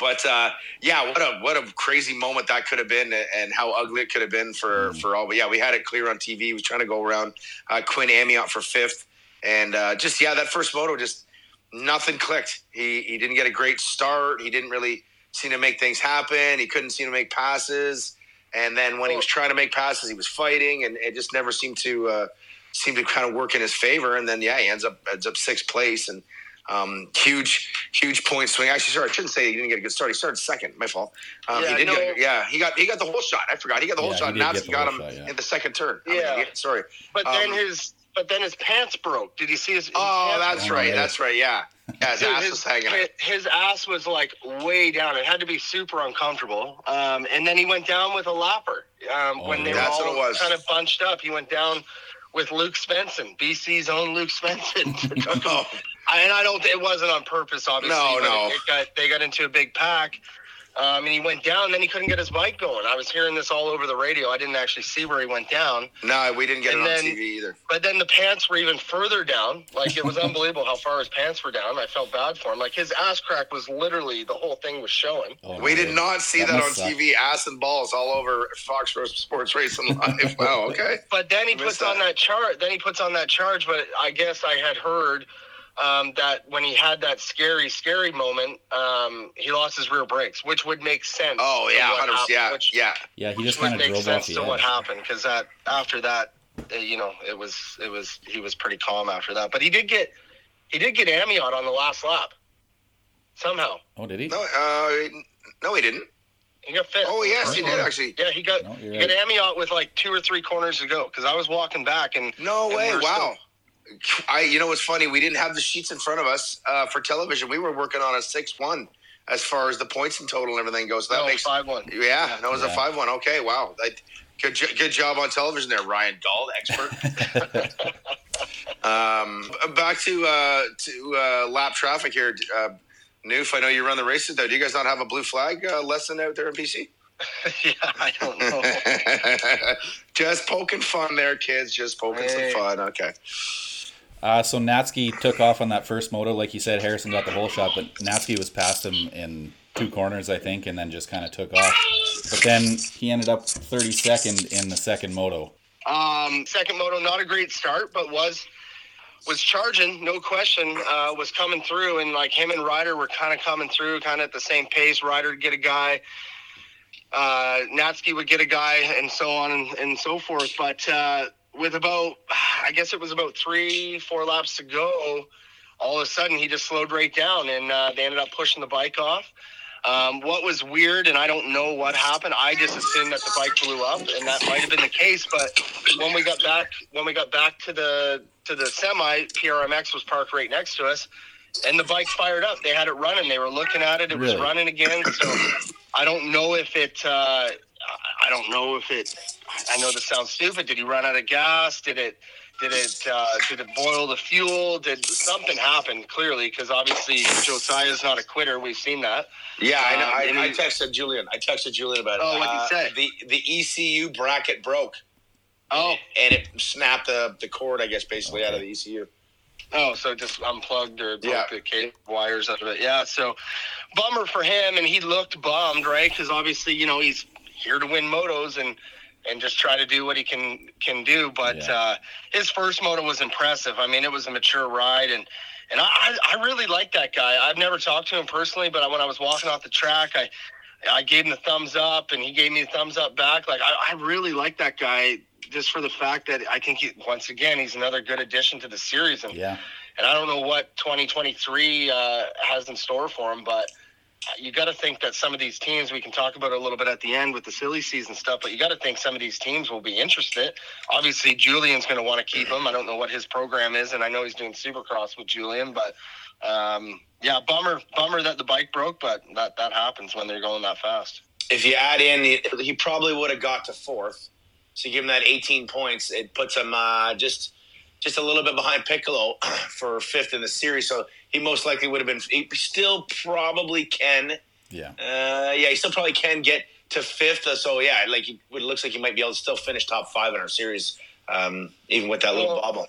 Speaker 5: but uh, yeah, what a what a crazy moment that could have been, and how ugly it could have been for
Speaker 4: Mm.
Speaker 5: for all. But yeah, we had it clear on TV. We was trying to go around uh, Quinn Amyotte for fifth, and uh, just yeah, that first moto just nothing clicked. He he didn't get a great start. He didn't really seem to make things happen. He couldn't seem to make passes, and then when he was trying to make passes, he was fighting, and it just never seemed to uh, seem to kind of work in his favor. And then yeah, he ends up ends up sixth place and. Um, huge, huge point swing. Actually, sorry, I shouldn't say he didn't get a good start. He started second. My fault. Um,
Speaker 1: Yeah,
Speaker 5: he did
Speaker 1: no.
Speaker 5: get, yeah, he got he got the whole shot. I forgot he got the whole
Speaker 4: Yeah,
Speaker 5: shot.
Speaker 4: he did
Speaker 5: Natzke
Speaker 4: get the
Speaker 5: got him
Speaker 4: shot, yeah.
Speaker 5: in the second turn. I mean,
Speaker 1: Yeah.
Speaker 5: sorry.
Speaker 1: But then
Speaker 5: Um,
Speaker 1: his but then his pants broke. Did you see his? his
Speaker 5: Oh,
Speaker 1: pants
Speaker 5: that's right. That's right. Yeah, yeah. His
Speaker 1: Dude,
Speaker 5: ass was hanging. out.
Speaker 1: his, his ass was like way down. It had to be super uncomfortable. Um, and then he went down with a lapper. Um,
Speaker 4: Oh,
Speaker 1: when they
Speaker 4: yeah.
Speaker 1: were all
Speaker 5: what it was.
Speaker 1: kind of bunched up, he went down with Luke Svensson, BC's own Luke Svensson. to.
Speaker 5: Oh,
Speaker 1: I, and I don't. It wasn't on purpose, obviously.
Speaker 5: No,
Speaker 1: but
Speaker 5: no.
Speaker 1: It, it got, they got into a big pack, um, and he went down. and Then he couldn't get his bike going. I was hearing this all over the radio. I didn't actually see where he went down.
Speaker 5: No, we didn't get
Speaker 1: And
Speaker 5: it on
Speaker 1: then-
Speaker 5: TV either.
Speaker 1: But then the pants were even further down. Like it was unbelievable how far his pants were down. I felt bad for him. Like his ass crack was literally the whole thing was showing.
Speaker 4: Oh,
Speaker 5: We
Speaker 4: my
Speaker 5: did not see that, on
Speaker 4: suck.
Speaker 5: TV. Ass and balls all over Fox Sports Racing Live. wow. Okay.
Speaker 1: But then he
Speaker 5: I missed
Speaker 1: puts on
Speaker 5: that.
Speaker 1: that chart. Then he puts on that charge. But I guess I had heard um, that when he had that scary, scary moment, um, he lost his rear brakes, which would make sense.
Speaker 5: Oh yeah, hundred.
Speaker 1: happened,
Speaker 5: Yeah,
Speaker 1: which,
Speaker 5: yeah.
Speaker 4: Yeah, he just
Speaker 1: Which
Speaker 4: kind
Speaker 1: would
Speaker 4: of
Speaker 1: make
Speaker 4: drove
Speaker 1: sense
Speaker 4: off
Speaker 1: to
Speaker 4: edge.
Speaker 1: what happened because that after that, uh, you know, it was it was he was pretty calm after that. But he did get he did get Amyotte on the last lap somehow.
Speaker 4: Oh, did he?
Speaker 5: No, uh, no, he didn't.
Speaker 1: He got fifth.
Speaker 5: Oh yes, he did actually.
Speaker 1: Yeah, he got
Speaker 4: No, you're
Speaker 1: he got Amyotte with like two or three corners to go because I was walking back and
Speaker 5: No
Speaker 1: And
Speaker 5: way!
Speaker 1: we're
Speaker 5: Wow. I, you know what's funny? We didn't have the sheets in front of us uh, for television. We were working on a six-one as far as the points in total and everything goes. So that
Speaker 1: no,
Speaker 5: makes
Speaker 1: five one.
Speaker 5: yeah. No, it was a five-one. Okay, wow. That, good, good job on television there, Ryan Dahl, expert. um, back to uh, to uh, lap traffic here. Uh, Newf, I know you run the races though. Do you guys not have a blue flag uh, lesson out there in BC?
Speaker 1: yeah, I don't know.
Speaker 5: just poking fun there, kids. Just poking
Speaker 1: Hey.
Speaker 5: some fun. Okay.
Speaker 4: Uh, so Natzke took off on that first moto. Like you said, Harrison got the whole shot, but Natzke was past him in two corners, I think, and then just kind of took off. But then he ended up 32nd in the second moto.
Speaker 1: Um, second moto, not a great start, but was was charging, no question. Uh, was coming through, and like him and Ryder were kind of coming through, kind of at the same pace. Ryder get a guy, uh, Natzke would get a guy, and so on and, and so forth. But uh, with about, I guess it was about three, four laps to go, all of a sudden he just slowed right down, and uh, they ended up pushing the bike off. Um, what was weird, and I don't know what happened. I just assumed that the bike blew up, and that might have been the case. But when we got back, when we got back to the to the semi, PRMX was parked right next to us, and the bike fired up. They had it running. They were looking at it. It was running again. So I don't know if it. Uh, I- don't know if it. I know this sounds stupid. Did he run out of gas? Did it? Did it? Uh, did it boil the fuel? Did something happen? Clearly, because obviously Josiah's not a quitter. We've seen that.
Speaker 5: Yeah, I know.
Speaker 1: Um,
Speaker 5: I, I texted Julian. I texted Julian about it.
Speaker 1: Oh, what'd he
Speaker 5: Uh,
Speaker 1: say?
Speaker 5: The the ECU bracket broke.
Speaker 1: Oh,
Speaker 5: and it snapped the the cord, I guess, basically out of the ECU.
Speaker 1: Oh, so it just unplugged or broke
Speaker 5: Yeah.
Speaker 1: the cable wires out of it. Yeah, so bummer for him, and he looked bummed, right? Because obviously, you know, he's here to win motos and and just try to do what he can can do. But
Speaker 4: Yeah.
Speaker 1: uh, his first moto was impressive. I mean, it was a mature ride, and and I I really like that guy. I've never talked to him personally, but when I was walking off the track, I. I gave him the thumbs up, and he gave me the thumbs up back. Like I, I really like that guy, just for the fact that I think he, once again he's another good addition to the series. And
Speaker 4: Yeah.
Speaker 1: and I don't know what 2023 uh, has in store for him, but you got to think that some of these teams, we can talk about a little bit at the end with the silly season stuff, but you got to think some of these teams will be interested. Obviously, Julian's going to want to keep him. I don't know what his program is, and I know he's doing Supercross with Julian, but um, yeah, bummer, bummer that the bike broke, but that that happens when they're going that fast.
Speaker 5: If you add in, he, he probably would have got to fourth. So you give him that 18 points, it puts him uh, just just a little bit behind Piccolo for fifth in the series. So he most likely would have been. He still probably can.
Speaker 4: Yeah.
Speaker 5: Uh, yeah, he still probably can get to fifth. Uh, So yeah, like he, it looks like he might be able to still finish top five in our series, um, even with that little
Speaker 1: Well,
Speaker 5: bobble.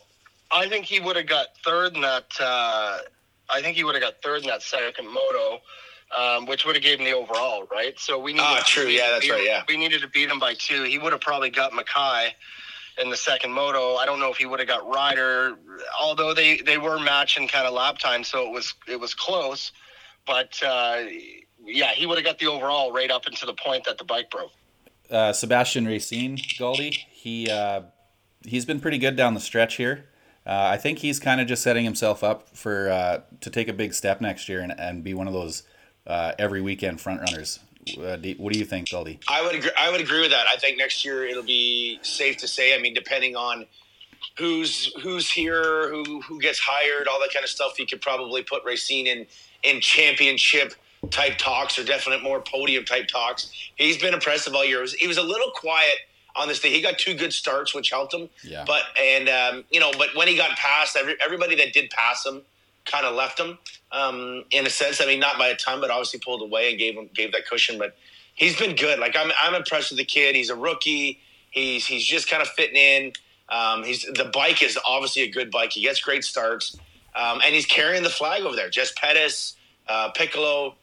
Speaker 1: I think he would have got third in that. Uh, I think he would have got third in that second moto, um, which would have gave him the overall, right? So we needed.
Speaker 5: Ah, true.
Speaker 1: we needed
Speaker 5: Yeah, that's
Speaker 1: beat
Speaker 5: right, yeah.
Speaker 1: we needed to beat him by two. He would have probably got McKie in the second moto. I don't know if he would have got Ryder, although they they were matching kind of lap time, so it was it was close. But uh, yeah, he would have got the overall right up into the point that the bike broke.
Speaker 4: Uh, Sebastian Racine, Gauldy, he uh, he's been pretty good down the stretch here. Uh, I think he's kind of just setting himself up for uh, to take a big step next year and, and be one of those uh, every weekend front runners. Uh, do, what do you think, Gauldy?
Speaker 5: I would agree, I would agree with that. I think next year it'll be safe to say. I mean, depending on who's who's here, who who gets hired, all that kind of stuff, you could probably put Racine in in championship type talks or definite more podium type talks. He's been impressive all year. He was, he was a little quiet on this day. He got two good starts, which helped him.
Speaker 4: Yeah.
Speaker 5: But and um, you know, but when he got past every, everybody that did pass him,
Speaker 6: kind of left him um, in a sense. I mean, not by a ton, but obviously pulled away and gave him gave that cushion. But he's been good. Like I'm I'm impressed with the kid. He's a rookie. He's he's just kind of fitting in. Um, he's the bike is obviously a good bike. He gets great starts, um, and he's carrying the flag over there. Jess Pettis, uh, Piccolo,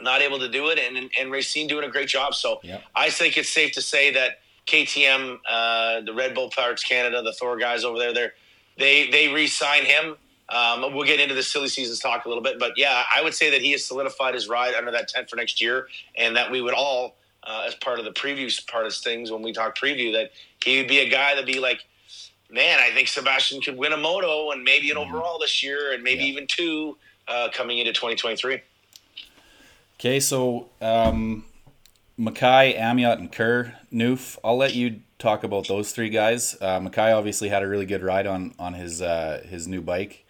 Speaker 6: not able to do it, and and Racine doing a great job. So
Speaker 4: Yep.
Speaker 6: I think it's safe to say that KTM, uh, the Red Bull Parts Canada, the Thor guys over there, they they they re-sign him. Um, we'll get into the silly seasons talk a little bit, but yeah, I would say that he has solidified his ride under that tent for next year, and that we would all, uh, as part of the preview part of things when we talk preview, that he would be a guy that'd be like, man, I think Sebastian could win a moto and maybe an overall this year, and maybe
Speaker 4: Yeah.
Speaker 6: even two uh, coming into 2023.
Speaker 4: Okay, so um, McKie, Amyotte, and Kerr, Newf. I'll let you talk about those three guys. Uh, McKie obviously had a really good ride on on his uh, his new bike.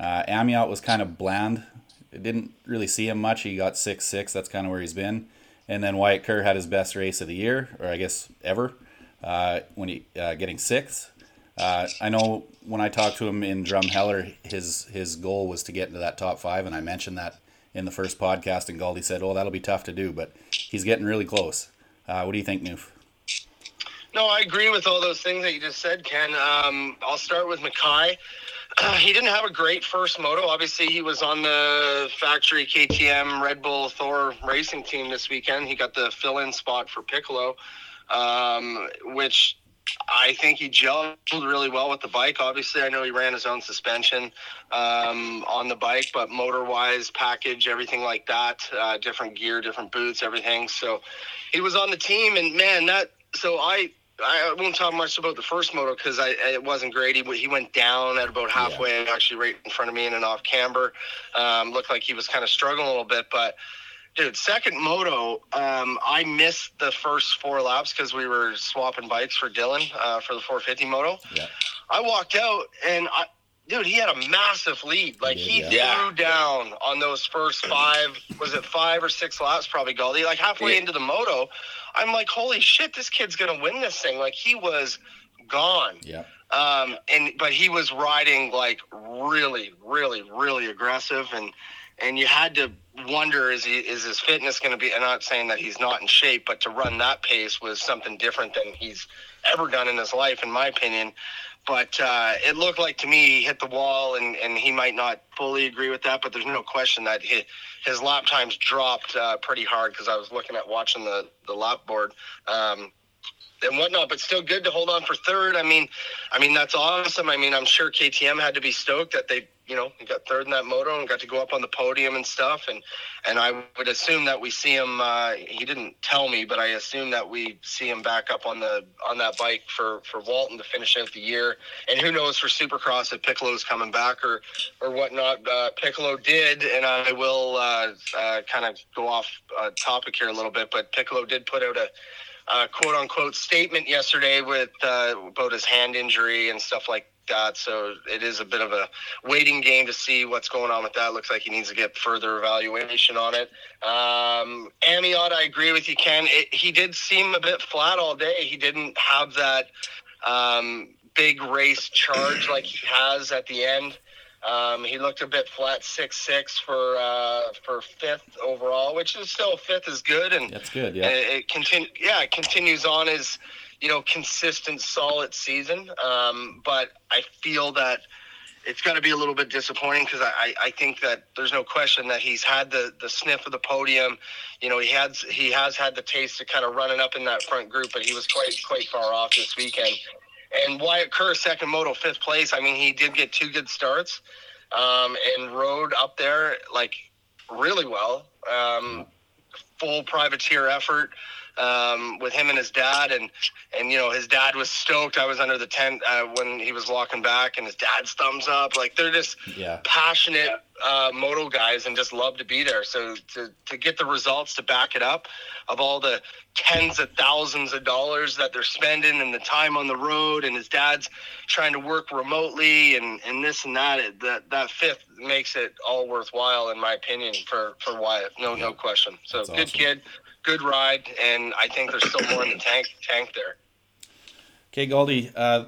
Speaker 4: Uh, Amyotte was kind of bland. It didn't really see him much. He got six six. That's kind of where he's been. And then Wyatt Kerr had his best race of the year, or I guess ever, uh, when he uh, getting sixth. Uh, I know when I talked to him in Drumheller, his his goal was to get into that top five, and I mentioned that in the first podcast, and Gauldy said, "Oh, that'll be tough to do," but he's getting really close. Uh, what do you think, Newf?
Speaker 1: No, I agree with all those things that you just said, Ken. Um, I'll start with McKie. He didn't have a great first moto. Obviously, he was on the factory KTM Red Bull Thor racing team this weekend. He got the fill-in spot for Piccolo, um, which I think he gelled really well with the bike. Obviously, I know he ran his own suspension um, on the bike, but motor-wise, package, everything like that, uh, different gear, different boots, everything. So he was on the team, and man, that. So I I won't talk much about the first moto because I it wasn't great. He, he went down at about halfway, actually right in front of me in an off camber. Um, looked like he was kind of struggling a little bit, but dude, second moto, um, I missed the first four laps because we were swapping bikes for Dylan uh, for the 450 moto.
Speaker 4: Yeah.
Speaker 1: I walked out and I. Dude, he had a massive lead. Like
Speaker 4: He
Speaker 6: yeah.
Speaker 1: threw down on those first five. Was it five or six laps? Probably Gauldy. Like halfway
Speaker 6: Yeah.
Speaker 1: into the moto, I'm like, holy shit, this kid's gonna win this thing. Like he was gone.
Speaker 4: Yeah.
Speaker 1: Um, and but he was riding like really, really, really aggressive, and and you had to wonder is he is his fitness going to be? I'm not saying that he's not in shape, but to run that pace was something different than he's ever done in his life, in my opinion. But uh, it looked like to me he hit the wall, and, and he might not fully agree with that. But there's no question that his, his lap times dropped uh, pretty hard because I was looking at watching the the lap board. Um, and whatnot, but still good to hold on for third. I mean, I mean that's awesome. I mean, I'm sure KTM had to be stoked that they, you know, he got third in that moto and got to go up on the podium and stuff. And and I would assume that we see him. Uh, he didn't tell me, but I assume that we see him back up on the on that bike for for Walton to finish out the year. And who knows for Supercross if Piccolo's coming back or or whatnot. Uh, Piccolo did, and I will uh, uh, kind of go off uh, topic here a little bit, but Piccolo did put out a uh, quote unquote statement yesterday with uh, about his hand injury and stuff like that. So it is a bit of a waiting game to see what's going on with that. Looks like he needs to get further evaluation on it. Um, Amyotte, I agree with you, Ken. It, he did seem a bit flat all day. He didn't have that um, big race charge like he has at the end. Um, he looked a bit flat, six six for uh, for fifth overall, which is still fifth is good, and
Speaker 4: That's good. Yeah.
Speaker 1: it, it continue, yeah, it continues on his, you know, consistent, solid season. Um, but I feel that it's going to be a little bit disappointing because I, I, think that there's no question that he's had the, the sniff of the podium. You know, he had he has had the taste of kind of running up in that front group, but he was quite quite far off this weekend. And Wyatt Kerr, second moto, fifth place. I mean, he did get two good starts um, and rode up there like really well. Um, full privateer effort um, with him and his dad, and and you know his dad was stoked. I was under the tent uh, when he was walking back, and his dad's thumbs up. Like they're just
Speaker 4: Yeah.
Speaker 1: passionate uh, moto guys and just love to be there. So to to get the results to back it up, of all the tens of thousands of dollars that they're spending and the time on the road, and his dad's trying to work remotely and, and this and that, it, that that fifth makes it all worthwhile in my opinion for for Wyatt. No no question. So
Speaker 4: That's
Speaker 1: good
Speaker 4: awesome.
Speaker 1: kid, good ride, and I think there's still more in the tank tank there.
Speaker 4: Okay, Gauldy. Uh,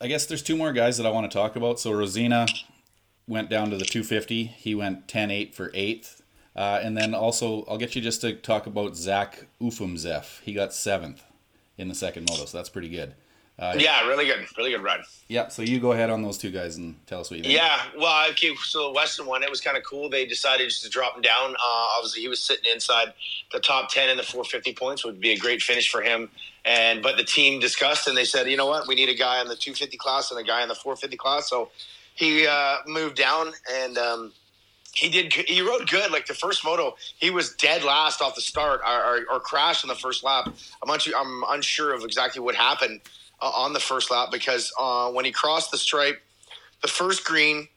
Speaker 4: I guess there's two more guys that I want to talk about. So Wrozyna, went down to the 250. He went 10-8 for eighth. Uh, and then also, I'll get you just to talk about Zach Ufimzeff. He got seventh in the second moto, so that's pretty good. Uh,
Speaker 5: Yeah, really good, really good run.
Speaker 4: yeah. So you go ahead on those two guys and tell us what you think.
Speaker 5: Yeah, well, okay. So the Western one, it was kind of cool. They decided just to drop him down. Uh, obviously, he was sitting inside the top ten in the 450 points. Would be a great finish for him. And but the team discussed and they said, you know what, we need a guy in the 250 class and a guy in the 450 class. So he uh, moved down and. Um, he did. He rode good. Like the first moto, he was dead last off the start, or, or, or crashed in the first lap. I'm unsure, I'm unsure of exactly what happened uh, on the first lap because uh, when he crossed the stripe, the first green,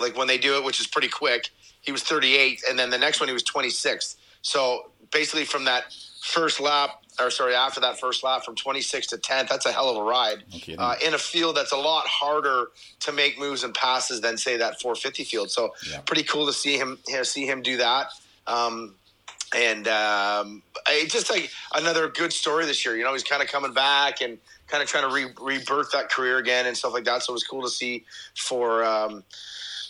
Speaker 5: like when they do it, which is pretty quick, he was 38, and then the next one he was 26th. So basically, from that first lap, or sorry, after that first lap, from 26 to 10th, that's a hell of a ride
Speaker 4: kidding.
Speaker 5: uh, in a field that's a lot harder to make moves and passes than say that 450 field. So
Speaker 4: Yeah.
Speaker 5: pretty cool to see him see him do that. Um, and um, it's just like another good story this year. You know, he's kind of coming back and kind of trying to re- rebirth that career again and stuff like that. So it was cool to see for um,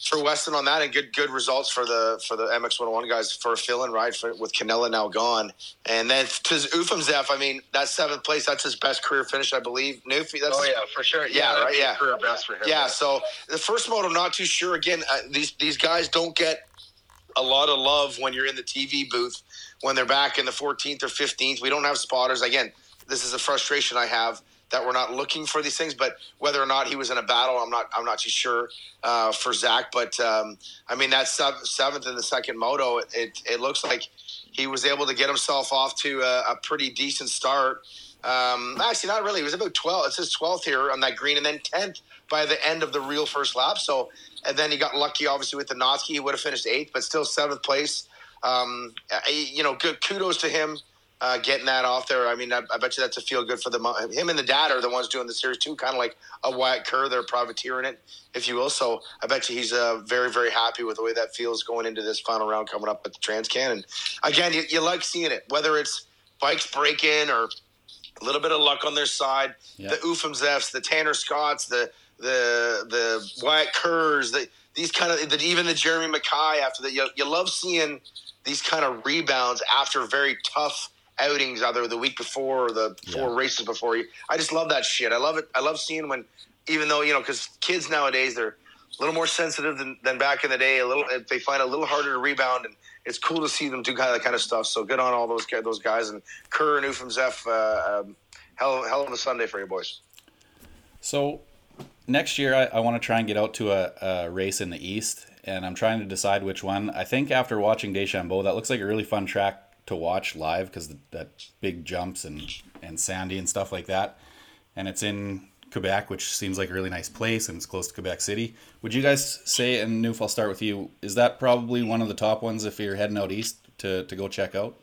Speaker 5: for Weston on that and good good results for the for the MX 101 guys for a fill-in ride for, with Canella now gone. And then to Ufimzeff, I mean, that seventh place, that's his best career finish, I believe. Newfie, that's
Speaker 1: Oh yeah, for sure.
Speaker 5: Yeah,
Speaker 1: that'd
Speaker 5: right, yeah.
Speaker 1: career best for him.
Speaker 5: yeah, so the first moto, not too sure. Again, uh, these these guys don't get a lot of love when you're in the TV booth when they're back in the 14th or 15th. We don't have spotters. Again, this is a frustration I have that we're not looking for these things. But whether or not he was in a battle, I'm not I'm not too sure uh, for Zach. But um, I mean, that sev- seventh in the second moto, it, it it looks like he was able to get himself off to a, a pretty decent start. Um, actually, not really. It was about 12. It says 12th here on that green, and then 10th by the end of the real first lap. So, and then he got lucky, obviously, with the Natzke. He would have finished eighth, but still seventh place. Um, you know, good kudos to him uh, getting that off there. I mean, I, I bet you that's a feel good for the him and the dad are the ones doing the series too, kind of like a Wyatt Kerr. They're privateering it, if you will. So I bet you he's uh, very, very happy with the way that feels going into this final round coming up at the Transcan. And again, you, you like seeing it, whether it's bikes breaking or a little bit of luck on their side. The Ufimzeffs, the Tanner Scotts, the the the Wyatt Kerrs, the, these kind of the, even the Jeremy McKie. After that, you, you love seeing these kind of rebounds after very tough outings, either the week before or the four
Speaker 4: Yeah.
Speaker 5: races before you. I just love that shit. I love it. I love seeing when, even though you know, because kids nowadays they're a little more sensitive than, than back in the day. A little, they find a little harder to rebound, and it's cool to see them do kind of that kind of stuff. So good on all those guys, those guys, and Kerr and Ufimzeff. Uh, um, hell, hell of a Sunday for you boys.
Speaker 4: So next year, I, I want to try and get out to a, a race in the east, and I'm trying to decide which one. I think after watching Deschambault, that looks like a really fun track to watch live because that big jumps and and sandy and stuff like that, and it's in Quebec, which seems like a really nice place, and it's close to Quebec City. Would you guys say, and Newf, I'll start with you, is that probably one of the top ones if you're heading out east to, to go check out?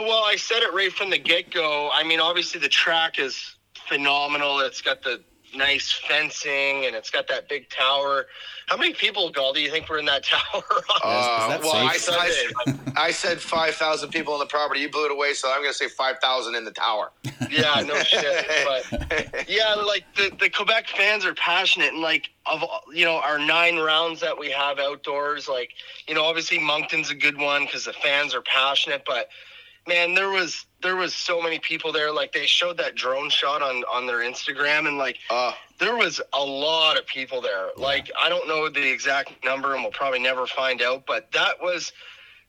Speaker 1: Well, I said it right from the get go. I mean, obviously the track is phenomenal. It's got the nice fencing and it's got that big tower. How many people, Gal, do you think were in that tower?
Speaker 5: Uh,
Speaker 4: that
Speaker 5: well, I. I, I said five thousand people on the property. You blew it away, so I'm going to say five thousand in the tower.
Speaker 1: yeah, no shit. But yeah, like the, the Quebec fans are passionate, and like of you know our nine rounds that we have outdoors, like you know obviously Moncton's a good one because the fans are passionate, but man, there was there was so many people there. Like they showed that drone shot on on their Instagram, and like
Speaker 5: Uh,
Speaker 1: there was a lot of people there. Like I don't know the exact number, and we'll probably never find out. But that was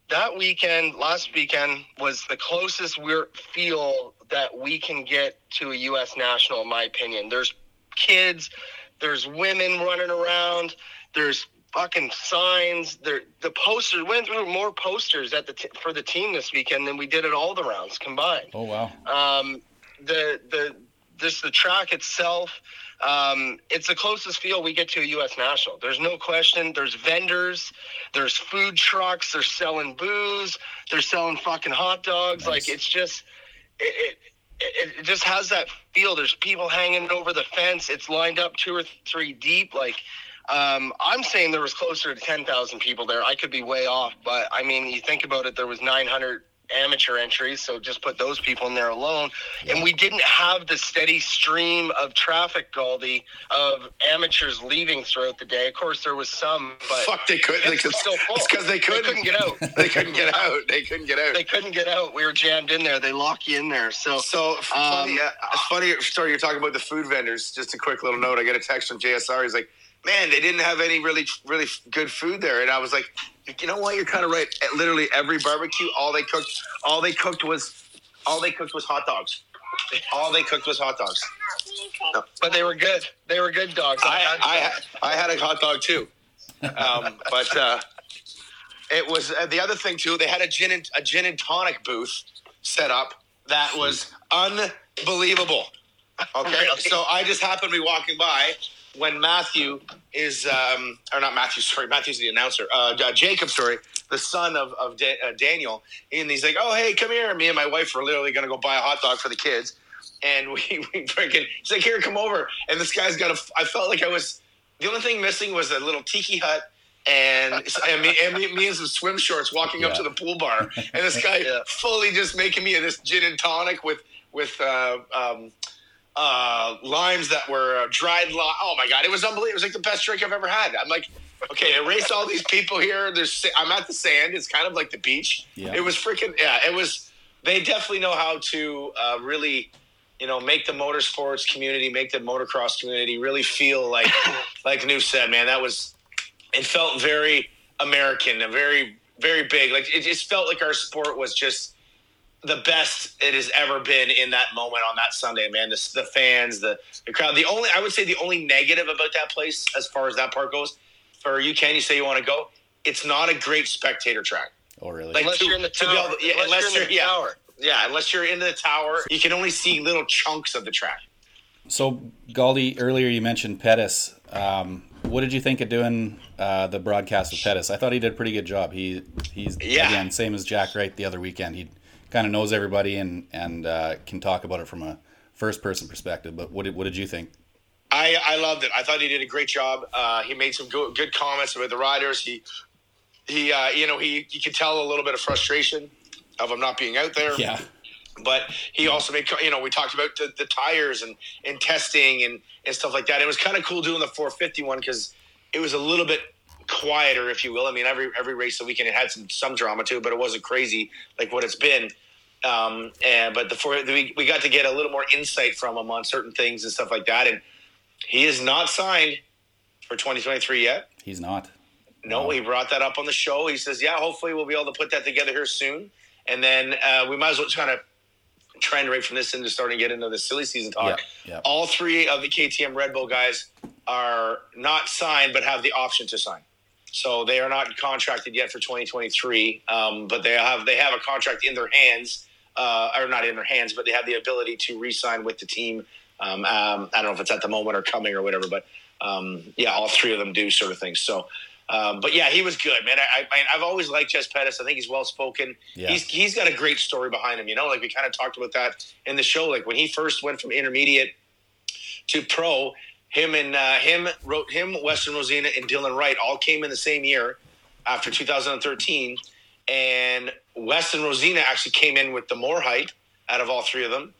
Speaker 1: that weekend. Last weekend was the closest we feel that we can get to a U.S. national, in my opinion. There's kids, there's women running around, there's fucking signs. There, the posters went through more posters at the t- for the team this weekend than we did at all the rounds combined
Speaker 4: Oh, wow.
Speaker 1: um, the the just the track itself um, it's the closest field we get to a U.S. national. There's no question. There's vendors, there's food trucks. They're selling booze. They're selling fucking hot dogs.
Speaker 4: Nice.
Speaker 1: Like it's just it, it, it just has that feel. There's people hanging over the fence. It's lined up two or three deep. Like um, I'm saying there was closer to ten thousand people there. I could be way off, but I mean, you think about it. There was 900 amateur entries, so just put those people in there alone. And we didn't have the steady stream of traffic, Gauldy, of amateurs leaving throughout the day. Of course, there was some, but
Speaker 5: Fuck, they couldn't.
Speaker 1: It's
Speaker 5: They,
Speaker 1: still full.
Speaker 5: it's because they couldn't.
Speaker 1: couldn't get out.
Speaker 5: they couldn't get out. They couldn't get out.
Speaker 1: they couldn't get out. We were jammed in there. They lock you in there. So
Speaker 5: So funny,
Speaker 1: Um,
Speaker 5: uh, funny story. You're talking about the food vendors. Just a quick little note. I get a text from JSR. He's like, "Man, they didn't have any really, really good food there." And I was like, "You know what? You're kind of right. At literally every barbecue, all they cooked, all they cooked was, all they cooked was hot dogs. All they cooked was hot dogs.
Speaker 1: but they were good. They were good dogs.
Speaker 5: I,
Speaker 1: had
Speaker 5: I. I had a hot dog too, um, but uh, it was uh, the other thing too. They had a gin and a gin and tonic booth set up that was unbelievable. Okay, so I just happened to be walking by when Matthew is, um, or not Matthew, sorry, Matthew's the announcer. Uh, uh, Jacob, sorry, the son of, of da- uh, Daniel, and he's like, "Oh, hey, come here." Me and my wife were literally going to go buy a hot dog for the kids, and we, we freaking, he's like, "Here, come over." And this guy's got a. I felt like I was. The only thing missing was a little tiki hut. And, and, me, and me, me in some swim shorts walking up to the pool bar, and this guy
Speaker 1: Yeah.
Speaker 5: fully just making me this gin and tonic with with uh, um, uh, limes that were uh, dried. Oh my god, it was unbelievable! It was like the best drink I've ever had. I'm like, okay, erase all these people here. There's, I'm at the sand. It's kind of like the beach.
Speaker 4: Yeah.
Speaker 5: It was freaking yeah. It was. They definitely know how to uh, really, you know, make the motorsports community, make the motocross community really feel like, like Newf said, man, that was. It felt very American, and very very big. Like it just felt like our sport was just the best it has ever been in that moment on that Sunday, man. The, the fans, the, the crowd. The only, I would say, the only negative about that place, as far as that part goes, for you, can you say you want to go? It's not a great spectator track.
Speaker 4: Oh, really?
Speaker 5: Like
Speaker 1: unless
Speaker 5: to-
Speaker 1: you're in the
Speaker 5: to be
Speaker 1: tower.
Speaker 5: able yeah,
Speaker 1: unless,
Speaker 5: unless
Speaker 1: you're in the
Speaker 5: yeah.
Speaker 1: tower.
Speaker 5: Yeah, unless you're in the tower, you can only see little chunks of the track.
Speaker 4: So, Gauldy, earlier you mentioned Pettis. Um, what did you think of doing uh, the broadcast with Pettis? I thought he did a pretty good job. He he's
Speaker 5: Yeah.
Speaker 4: again same as Jack Wright the other weekend. He kind of knows everybody and and uh, can talk about it from a first person perspective. But what did what did you think?
Speaker 5: I, I loved it. I thought he did a great job. Uh, he made some good, good comments about the riders. He he uh, you know he you could tell a little bit of frustration of him not being out there.
Speaker 4: Yeah,
Speaker 5: but he also made you know we talked about the, the tires and and testing and and stuff like that. It was kind of cool doing the 450 one because it was a little bit quieter, if you will. I mean, every every race the weekend it had some some drama to it, but it wasn't crazy like what it's been. Um, and but the four we, we got to get a little more insight from him on certain things and stuff like that. And he is not signed for 2023 yet.
Speaker 4: he's not.
Speaker 5: No, he brought that up on the show. He says, "Yeah, hopefully we'll be able to put that together here soon." And then uh, we might as well kind of trend right from this into starting to get into the silly season talk.
Speaker 4: Yeah.
Speaker 5: All three of the KTM Red Bull guys are not signed, but have the option to sign. So they are not contracted yet for 2023, um, but they have they have a contract in their hands, uh, or not in their hands, but they have the ability to re-sign with the team. Um, um, I don't know if it's at the moment or coming or whatever, but um, yeah, all three of them do sort of things. So, um, but yeah, he was good, man. I, I, I've always liked Jess Pettis. I think he's well spoken.
Speaker 4: Yeah.
Speaker 5: He's he's got a great story behind him. You know, like we kind of talked about that in the show. Like when he first went from intermediate to pro, him and uh, him wrote him, Westen Wrozyna, and Dylan Wright all came in the same year after 2013, and Westen Wrozyna actually came in with the more height out of all three of them.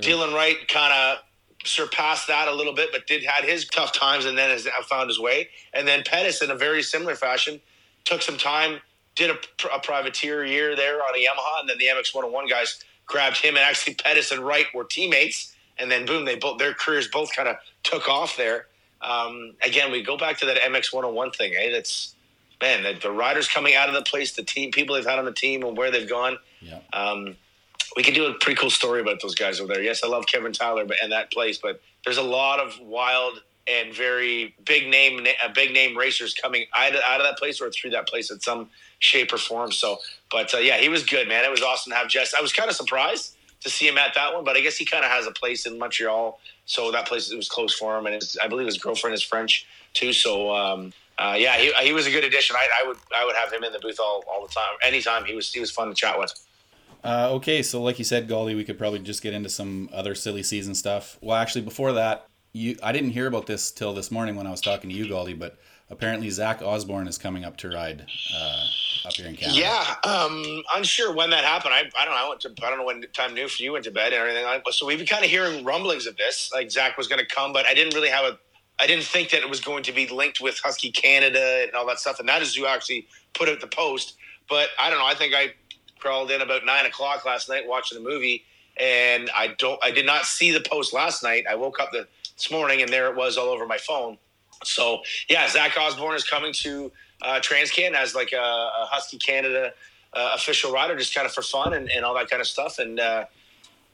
Speaker 5: Dylan Wright kind of surpassed that a little bit, but did had his tough times and then has found his way. And then Pettis, in a very similar fashion, took some time, did a, a privateer year there on a Yamaha, and then the MX 101 guys grabbed him, and actually Pettis and Wright were teammates. And then boom, they both their careers both kind of took off there. Um, again, we go back to that MX 101 thing. Eh? That's man, the, the riders coming out of the place, the team people they've had on the team, and where they've gone.
Speaker 4: Yeah.
Speaker 5: Um, we could do a pretty cool story about those guys over there. Yes, I love Kevin Tyler but, and that place, but there's a lot of wild and very big name, uh, big name racers coming out of, out of that place or through that place in some shape or form. So, but uh, yeah, he was good, man. It was awesome to have Jess. I was kind of surprised to see him at that one, but I guess he kind of has a place in Montreal, so that place it was close for him. And his, I believe his girlfriend is French too. So, um, uh, yeah, he, he was a good addition. I, I would I would have him in the booth all, all the time, anytime. He was he was fun to chat with.
Speaker 4: Uh, okay, so like you said, Gauldy, we could probably just get into some other silly season stuff. Well, actually, before that, you I didn't hear about this till this morning when I was talking to you, Gauldy, but apparently Zach Osborne is coming up to ride uh, up here in Canada.
Speaker 5: Yeah, um, unsure when that happened. I, I don't know. I went to I don't know when time new for you went to bed and everything. like So we've been kind of hearing rumblings of this, like Zach was going to come, but I didn't really have a. I didn't think that it was going to be linked with Husky Canada and all that stuff, and that is who actually put out the post. But I don't know. I think I crawled in about nine o'clock last night watching the movie, and I don't. I did not see the post last night. I woke up the, this morning and there it was all over my phone. So yeah, Zach Osborne is coming to uh, Transcan as like a, a Husky Canada uh, official rider, just kind of for fun and, and all that kind of stuff. And uh,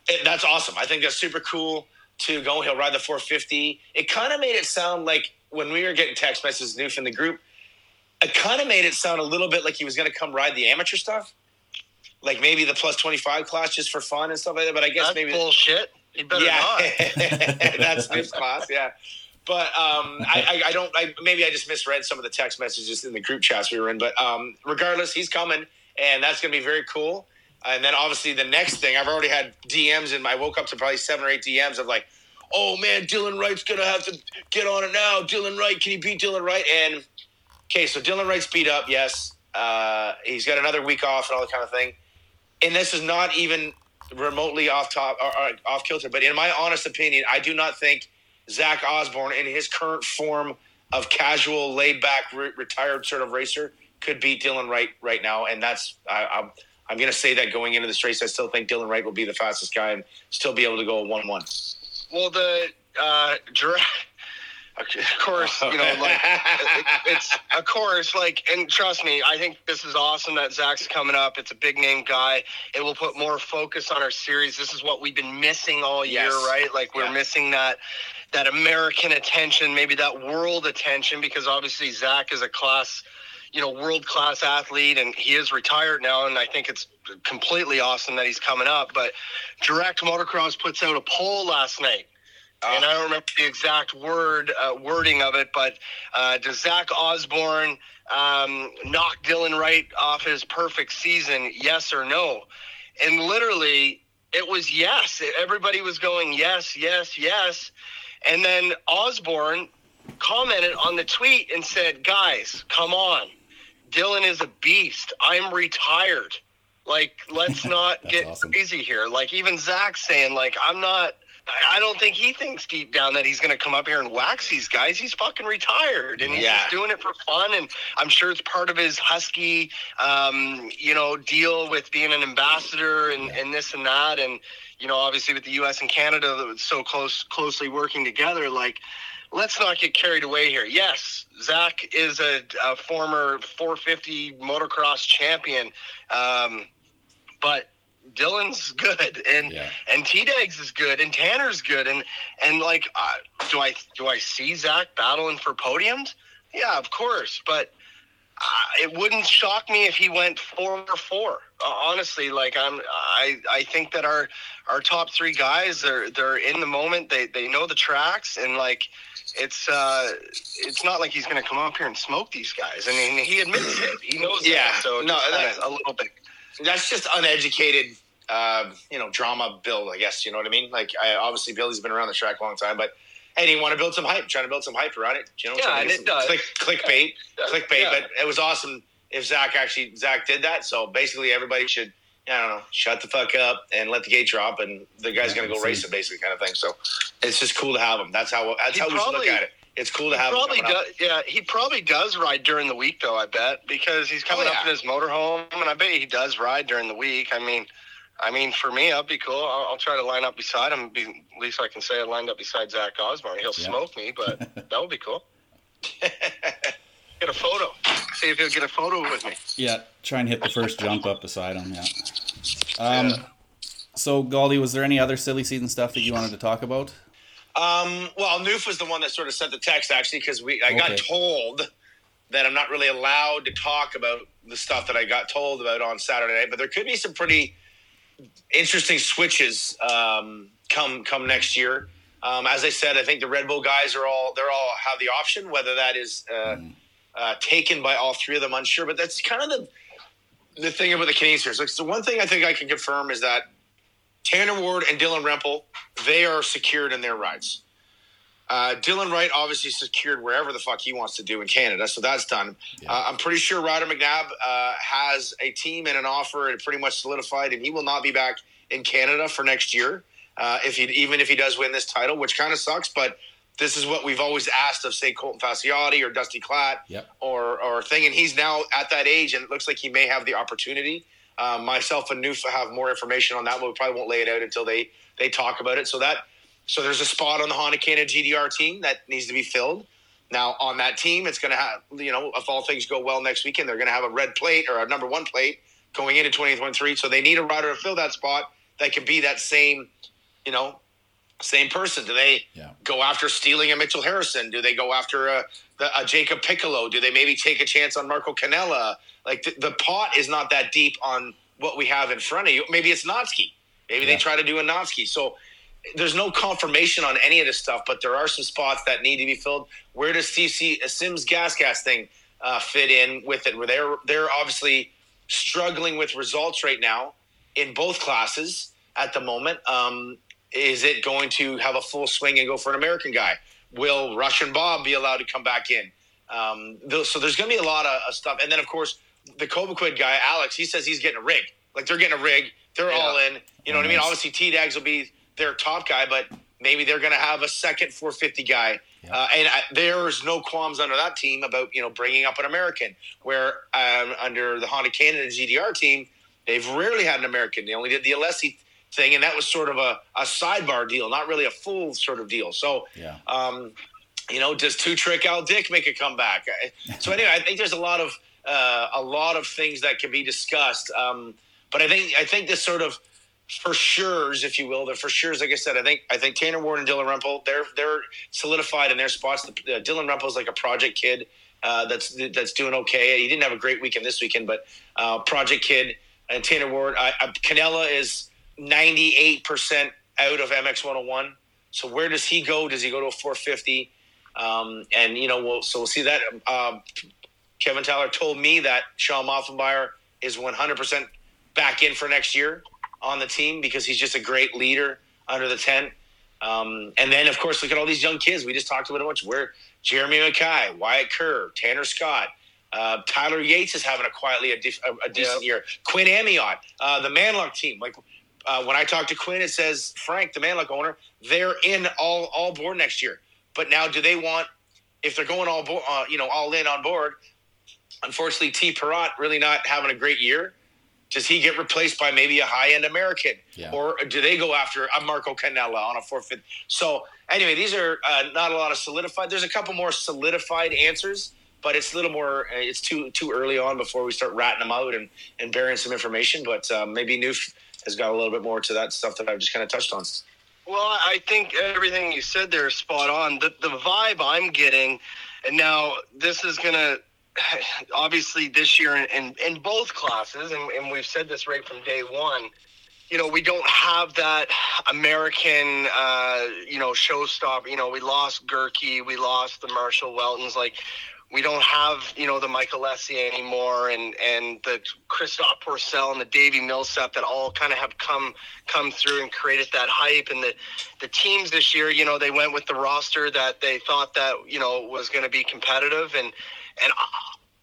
Speaker 5: it, that's awesome. I think that's super cool to go. He'll ride the 450. It kind of made it sound like when we were getting text messages new from the group, it kind of made it sound a little bit like he was going to come ride the amateur stuff. Like maybe the plus 25 class just for fun and stuff like that. But I guess
Speaker 1: That's
Speaker 5: maybe
Speaker 1: bullshit. You better not.
Speaker 5: yeah, that's Snoop's class. Yeah, but um, I, I, I don't. I, maybe I just misread some of the text messages in the group chats we were in. But um, regardless, he's coming, and that's going to be very cool. And then obviously the next thing, I've already had DMs, and I woke up to probably seven or eight DMs of like, "Oh man, Dylan Wright's going to have to get on it now. Dylan Wright, can he beat Dylan Wright?" And okay, so Dylan Wright's beat up. Yes, uh, he's got another week off and all that kind of thing. And this is not even remotely off top or, or off kilter. But in my honest opinion, I do not think Zach Osborne, in his current form of casual, laid back, re- retired sort of racer, could beat Dylan Wright right now. And that's I, I'm I'm going to say that going into this race, I still think Dylan Wright will be the fastest guy and still be able to go one one.
Speaker 1: Well, the uh. Of course, you know, like it- it's of course, like, and trust me, I think this is awesome that Zach's coming up. It's a big name guy. It will put more focus on our series. This is what we've been missing all year,
Speaker 5: Yes.
Speaker 1: right? Like we're
Speaker 5: Yeah.
Speaker 1: missing that that American attention, maybe that world attention, because obviously Zach is a class, you know, world class athlete, and he is retired now, and I think it's completely awesome that he's coming up. But Direct Motocross puts out a poll last night and I don't remember the exact word uh, wording of it, but uh, does Zach Osborne um, knock Dylan Wright off his perfect season? Yes or no? And literally, it was yes. Everybody was going yes, yes, yes. And then Osborne commented on the tweet and said, "Guys, come on, Dylan is a beast. I'm retired. Like, let's not get
Speaker 4: awesome.
Speaker 1: crazy here. Like, even Zach saying, like, I'm not." I- don't think he thinks deep down that he's going to come up here and wax these guys. He's fucking retired, and he's
Speaker 5: Yeah.
Speaker 1: just doing it for fun. And I'm sure it's part of his husky, um, you know, deal with being an ambassador and, and this and that. And you know, obviously with the U.S. and Canada that was so close, closely working together, like. Let's not get carried away here. Yes, Zach is a, a former 450 motocross champion, um, but Dylan's good, and
Speaker 4: Yeah.
Speaker 1: and T Dags is good, and Tanner's good, and and like, uh, do I do I see Zach battling for podiums? Yeah, of course, but uh, it wouldn't shock me if he went four or four. Uh, honestly, like I'm, I I think that our our top three guys they're they're in the moment. They they know the tracks, and like it's uh it's not like he's going to come up here and smoke these guys. I mean, he admits it. He knows.
Speaker 5: Yeah,
Speaker 1: that, so
Speaker 5: no,
Speaker 1: just a little bit.
Speaker 5: That's just uneducated, uh, you know, drama build. I guess you know what I mean. Like, I, obviously, Billy's been around the track a long time, but hey, do you want to build some hype? Trying to build some hype around it, you know?
Speaker 1: Yeah,
Speaker 5: trying to
Speaker 1: and it
Speaker 5: some
Speaker 1: does.
Speaker 5: Click, clickbait, clickbait.
Speaker 1: Yeah.
Speaker 5: But it was awesome if Zach actually Zach did that. So basically, everybody should. I don't know. Shut the fuck up and let the gate drop, and the guy's
Speaker 4: Yeah,
Speaker 5: gonna go
Speaker 4: we'll see.
Speaker 5: racing, basically, kind of thing. So it's just cool to have him. That's how that's
Speaker 1: He
Speaker 5: how we should look at it. It's cool to have him.
Speaker 1: probably
Speaker 5: coming up.
Speaker 1: does. Yeah, he probably does ride during the week, though. I bet because he's coming
Speaker 5: Oh,
Speaker 1: up in his motorhome, and I bet he does ride during the week. I mean, I mean, for me, that'd be cool. I'll, I'll try to line up beside him. Be, at least I can say I lined up beside Zach Osborne. He'll
Speaker 4: Yeah.
Speaker 1: smoke me, but that would be cool. get a photo. See if he'll get a photo with me.
Speaker 4: Yeah, try and hit the first jump up beside him. Yeah. Um, So, Gauldy, was there any other silly season stuff that you wanted to talk about?
Speaker 5: Um, well, Newf was the one that sort of sent the text actually because we I got told that I'm not really allowed to talk about the stuff that I got told about on Saturday night, but there could be some pretty interesting switches um, come come next year. Um, as I said, I think the Red Bull guys are all they're all have the option. Whether that is uh, uh, taken by all three of them, unsure. But that's kind of the the thing about the Canadian series. Like, so one thing I think I can confirm is that Tanner Ward and Dylan Rempel, they are secured in their rights. Uh, Dylan Wright obviously secured wherever the fuck he wants to do in Canada, so that's done.
Speaker 4: Yeah.
Speaker 5: Uh, I'm pretty sure Ryder McNabb uh, has a team and an offer and pretty much solidified, and he will not be back in Canada for next year. Uh, if he even if he does win this title, which kind of sucks, but this is what we've always asked of say Colton Facciotti or Dusty Klatt
Speaker 4: Yep.
Speaker 5: or or thing, and he's now at that age, and it looks like he may have the opportunity. Um, myself and Newf have more information on that, but we probably won't lay it out until they they talk about it. So that so there's a spot on the Honda Canada GDR team that needs to be filled. Now on that team, it's going to have you know if all things go well next weekend, they're going to have a red plate or a number one plate going into 2023. So they need a rider to fill that spot that can be that same you know same person. Do they
Speaker 4: Yeah.
Speaker 5: go after stealing a Mitchell Harrison? Do they go after a, the, a Jacob Piccolo? Do they maybe take a chance on Marco Canella? Like the, the pot is not that deep on what we have in front of you. Maybe it's Natzke. Maybe
Speaker 4: Yeah.
Speaker 5: they try to do a Natzke. So there's no confirmation on any of this stuff, but there are some spots that need to be filled. Where does Steve C, a Sims Gas Gas thing uh, fit in with it? Where they're they're obviously struggling with results right now in both classes at the moment. Um, is it going to have a full swing and go for an American guy? Will Russian Bob be allowed to come back in? Um, th- so there's going to be a lot of, of stuff. And then, of course, the Cobequid guy, Alex, he says he's getting a rig. Like they're getting a rig. They're
Speaker 7: Yeah.
Speaker 5: all in. You know what I mean? Obviously, T Dags will be their top guy, but maybe they're going to have a second 450 guy.
Speaker 4: Yeah.
Speaker 5: Uh, and I, there's no qualms under that team about you know bringing up an American. Where um, under the Honda Canada GDR team, they've rarely had an American. They only did the Alessi thing, and that was sort of a, a sidebar deal, not really a full sort of deal. So
Speaker 4: Yeah.
Speaker 5: um, you know, does two trick Al Dick make a comeback? So anyway, I think there's a lot of uh, a lot of things that can be discussed. Um, but I think I think this sort of for sure's, if you will, the for sure's. Like I said, I think I think Tanner Ward and Dylan Rempel they're they're solidified in their spots. The, uh, Dylan Rempel's like a project kid uh, that's that's doing okay. He didn't have a great weekend this weekend, but uh, project kid and Tanner Ward. I, I, Canella is 98 percent out of MX 101. So where does he go? Does he go to a 450? Um, and you know, we'll, so we'll see that. Um, Kevin Tyler told me that Shawn Maffenbeier is 100% back in for next year on the team because he's just a great leader under the tent. Um, and then, of course, look at all these young kids. We just talked about a bunch. Where Jeremy McKie, Wyatt Kerr, Tanner Scott, uh, Tyler Yates is having a quietly a, dif- a, a decent year. Quinn Amyotte, uh, the Manlock team. Like uh, when I talk to Quinn, it says Frank, the Manluck owner, they're in all all board next year. But now, do they want if they're going all bo- uh, you know all in on board? Unfortunately, T. Perrott really not having a great year. Does he get replaced by maybe a high end American,
Speaker 4: Yeah.
Speaker 5: or do they go after a Marco Canella on a forfeit? So anyway, these are uh, not a lot of solidified. There's a couple more solidified answers, but it's a little more. Uh, it's too too early on before we start ratting them out and and bearing some information. But um, maybe Newf has got a little bit more to that stuff that I've just kind of touched on.
Speaker 1: Well, I think everything you said there is spot on. The the vibe I'm getting, and now this is gonna obviously this year in, in, in both classes, and, and we've said this right from day one. You know, we don't have that American, uh, you know, showstopper. You know, we lost Gurkey, we lost the Marshall Weltons. Like, we don't have, you know, the Michael Lessie anymore, and and the Christophe Pourcel and the Davi Millsap that all kind of have come come through and created that hype. And the the teams this year, you know, they went with the roster that they thought that you know was going to be competitive. And and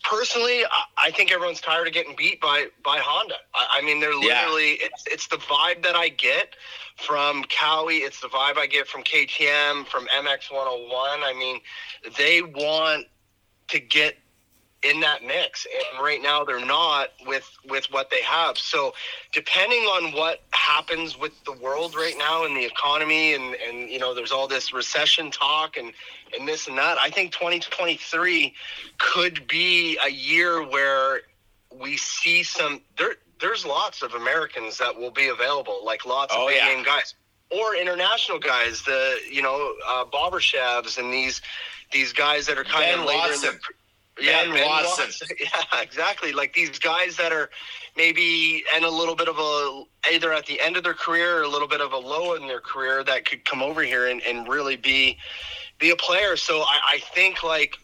Speaker 1: personally, I- think everyone's tired of getting beat by by Honda. I, I mean, they're
Speaker 5: Yeah.
Speaker 1: literally it's it's the vibe that I get from Cowie. It's the vibe I get from KTM, from MX 101. I mean, they want to get in that mix and right now they're not with with what they have so depending on what happens with the world right now and the economy and and you know there's all this recession talk and and this and that i think 2023 could be a year where we see some there there's lots of americans that will be available like lots
Speaker 5: Oh,
Speaker 1: of big
Speaker 5: yeah.
Speaker 1: name guys or international guys the you know uh Bobryshevs and these these guys that are kind
Speaker 5: Ben
Speaker 1: of later in the yeah,
Speaker 5: Ben Watson.
Speaker 1: Yeah, exactly. Like these guys that are maybe in a little bit of a either at the end of their career or a little bit of a low in their career that could come over here and, and really be be a player. So I, I think like